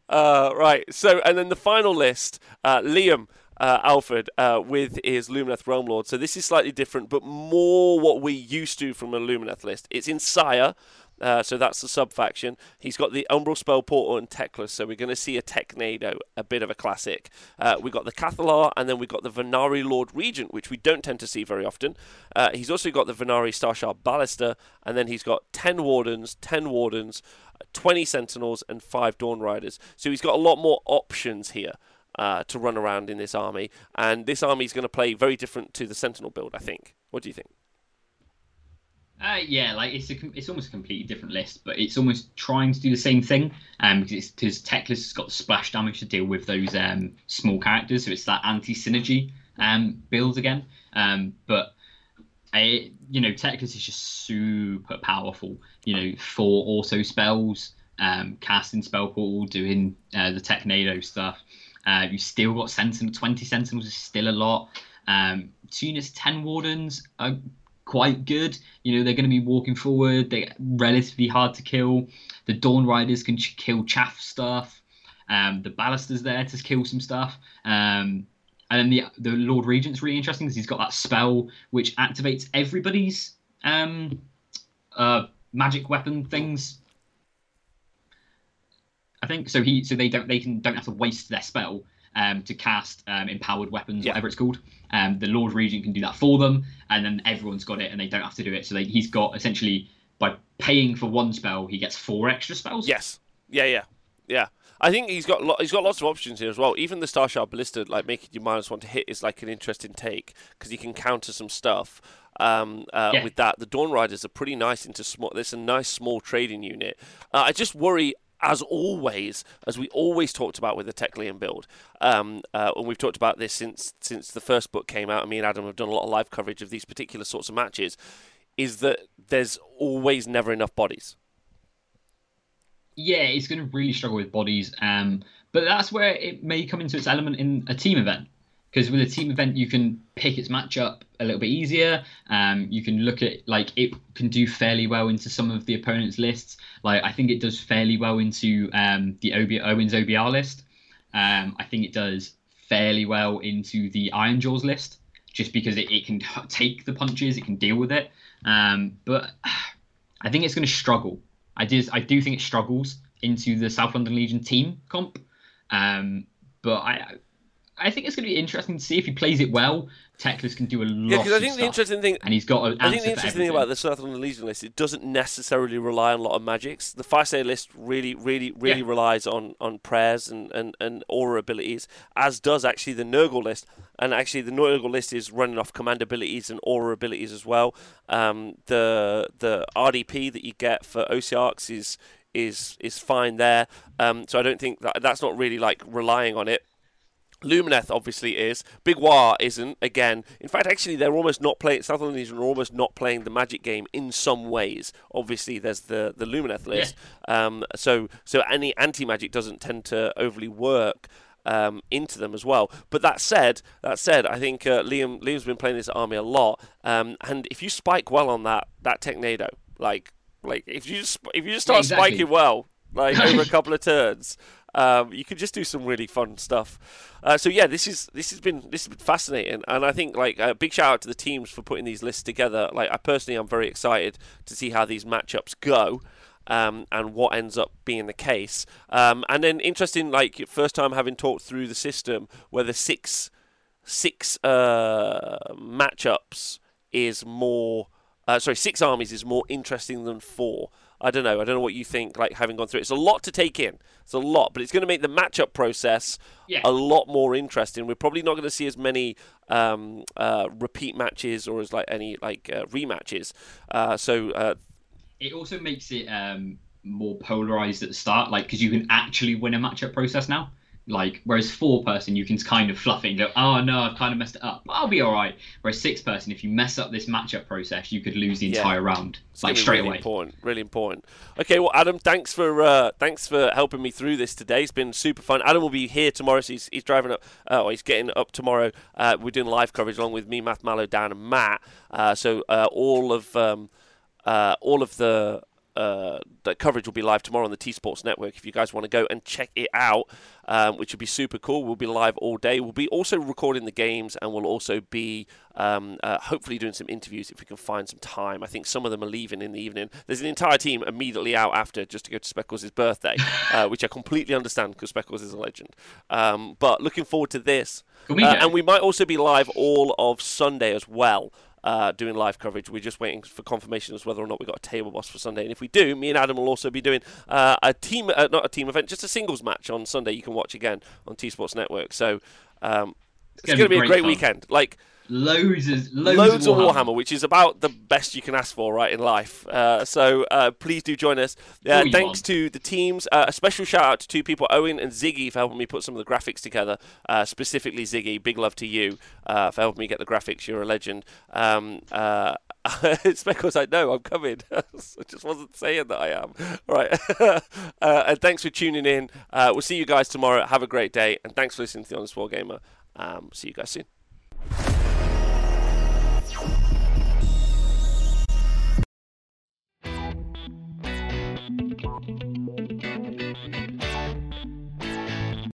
uh, right. So and then the final list, uh, Liam. Uh, Alfred uh, with his Lumineth Realm Lord. So this is slightly different, but more what we used to from a Lumineth list. It's in Syar, uh, so that's the sub faction. He's got the Umbral Spell Portal and Teclis, so we're going to see a Technado, a bit of a classic. Uh, we got the Cathalar, and then we've got the Vanari Lord Regent, which we don't tend to see very often. Uh, he's also got the Vanari Starshard Ballista, and then he's got 10 Wardens, 10 Wardens, 20 Sentinels, and 5 Dawn Riders. So he's got a lot more options here. Uh, to run around in this army, and this army is going to play very different to the Sentinel build. I think. What do you think? Uh, yeah, like it's a, it's almost a completely different list, but it's almost trying to do the same thing. Um, because because Teclis has got splash damage to deal with those um small characters, so it's that anti synergy um build again. Um, but I, you know, Teclis is just super powerful. You know, four auto spells, um, casting spell portal, doing uh, the Technado stuff. Uh, you still got Sentinel, 20 Sentinels is still a lot. Um, Tunis 10 Wardens are quite good. You know, they're going to be walking forward. They're relatively hard to kill. The Dawn Riders can ch- kill chaff stuff. Um, the Ballister's there to kill some stuff. Um, and then the the Lord Regent's really interesting because he's got that spell which activates everybody's um, uh, magic weapon things. I think so. He so they don't they can don't have to waste their spell um, to cast um, empowered weapons, Yeah. whatever it's called. Um, the Lord Regent can do that for them, and then everyone's got it, and they don't have to do it. So they, he's got essentially by paying for one spell, he gets four extra spells. Yes. Yeah, yeah, yeah. I think he's got lo- he's got lots of options here as well. Even the Starshard Ballista, like making you minus one to hit, is like an interesting take because you can counter some stuff. Um, uh, Yeah. With that, the Dawn Riders are pretty nice into small. There's a nice small trading unit. Uh, I just worry. As always, as we always talked about with the Techlian build, um, uh, and we've talked about this since since the first book came out. Me and Adam have done a lot of live coverage of these particular sorts of matches. Is that there's always never enough bodies. yeah, it's going to really struggle with bodies. Um, but that's where it may come into its element in a team event. Because with a team event, you can pick its matchup a little bit easier. Um, you can look at like it can do fairly well into some of the opponent's lists. Like I think it does fairly well into um, the OB, Owen's OBR list. Um, I think it does fairly well into the Ironjawz list, just because it, it can take the punches, it can deal with it. Um, but I think it's going to struggle. I do, I do think it struggles into the South London Legion team comp. Um, but I, I think it's going to be interesting to see if he plays it well. Teclis can do a lot. Yeah, because I think the interesting thing and he's got. An I think the interesting thing about the South London Legion list, it doesn't necessarily rely on a lot of magics. The Sayer list really, really, really Yeah. relies on, on prayers and, and, and aura abilities, as does actually the Nurgle list. And actually, the Nurgle list is running off command abilities and aura abilities as well. Um, the the RDP that you get for OCRX is is is fine there. Um, so I don't think that that's not really like relying on it. Lumineth obviously is. Big Waaagh isn't. Again, in fact, actually, they're almost not playing. South London Legion are almost not playing the Magic game in some ways. Obviously, there's the the Lumineth list. Um, so so any anti Magic doesn't tend to overly work. Um, into them as well. But that said, that said, I think uh, Liam Liam's been playing this army a lot. Um, and if you spike well on that that Technado, like like if you just if you just start exactly. spiking well, like over a couple of turns, um, you can just do some really fun stuff. Uh, so yeah, this is this has been this has been fascinating, and I think like a big shout out to the teams for putting these lists together. Like I personally, I'm very excited to see how these matchups go. um, and what ends up being the case. Um, and then interesting, like first time having talked through the system where the six six uh, matchups is more. Uh, sorry, six armies is more interesting than four. I don't know. I don't know what you think. Like having gone through, it. it's a lot to take in. It's a lot, but it's going to make the matchup process Yeah. a lot more interesting. We're probably not going to see as many um, uh, repeat matches or as like any like uh, rematches. Uh, so uh, It also makes it um, more polarized at the start, like because you can actually win a matchup process now. Like whereas four person you can kind of fluff it and go, oh no, I've kind of messed it up, but I'll be all right. Whereas six person, if you mess up this matchup process, you could lose the Yeah. entire round, It's like straight really away. Important, really important. Okay, well, Adam, thanks for uh, thanks for helping me through this today. It's been super fun. Adam will be here tomorrow. So he's, he's driving up, uh, or he's getting up tomorrow. Uh, we're doing live coverage along with me, Math Mallow, Dan, and Matt. Uh, so uh, all of um, uh, all of the uh, the coverage will be live tomorrow on the T Sports Network. If you guys want to go and check it out, um, which would be super cool. We'll be live all day. We'll be also recording the games, and we'll also be um, uh, hopefully doing some interviews if we can find some time. I think some of them are leaving in the evening. There's an entire team immediately out after just to go to Speckles' birthday, uh, which I completely understand because Speckles is a legend. Um, but looking forward to this. Me Uh, and we might also be live all of Sunday as well. Uh, doing live coverage. We're just waiting for confirmation as whether or not we got a table boss for Sunday. And if we do, me and Adam will also be doing uh, a team, uh, not a team event, just a singles match on Sunday. You can watch again on T Sports Network. So um, it's, going to be be a great great fun. weekend. Like Loads of loads, loads, of of Warhammer. Warhammer, which is about the best you can ask for, right, in life. Uh, so uh, please do join us. Uh, thanks want. to the teams. Uh, a special shout out to two people, Owen and Ziggy, for helping me put some of the graphics together. Uh, specifically, Ziggy, big love to you uh, for helping me get the graphics. You're a legend. Um, uh, it's because I know I'm coming. I just wasn't saying that I am. All right. uh, and thanks for tuning in. Uh, we'll see you guys tomorrow. Have a great day. And thanks for listening to the Honest Wargamer. Um, see you guys soon.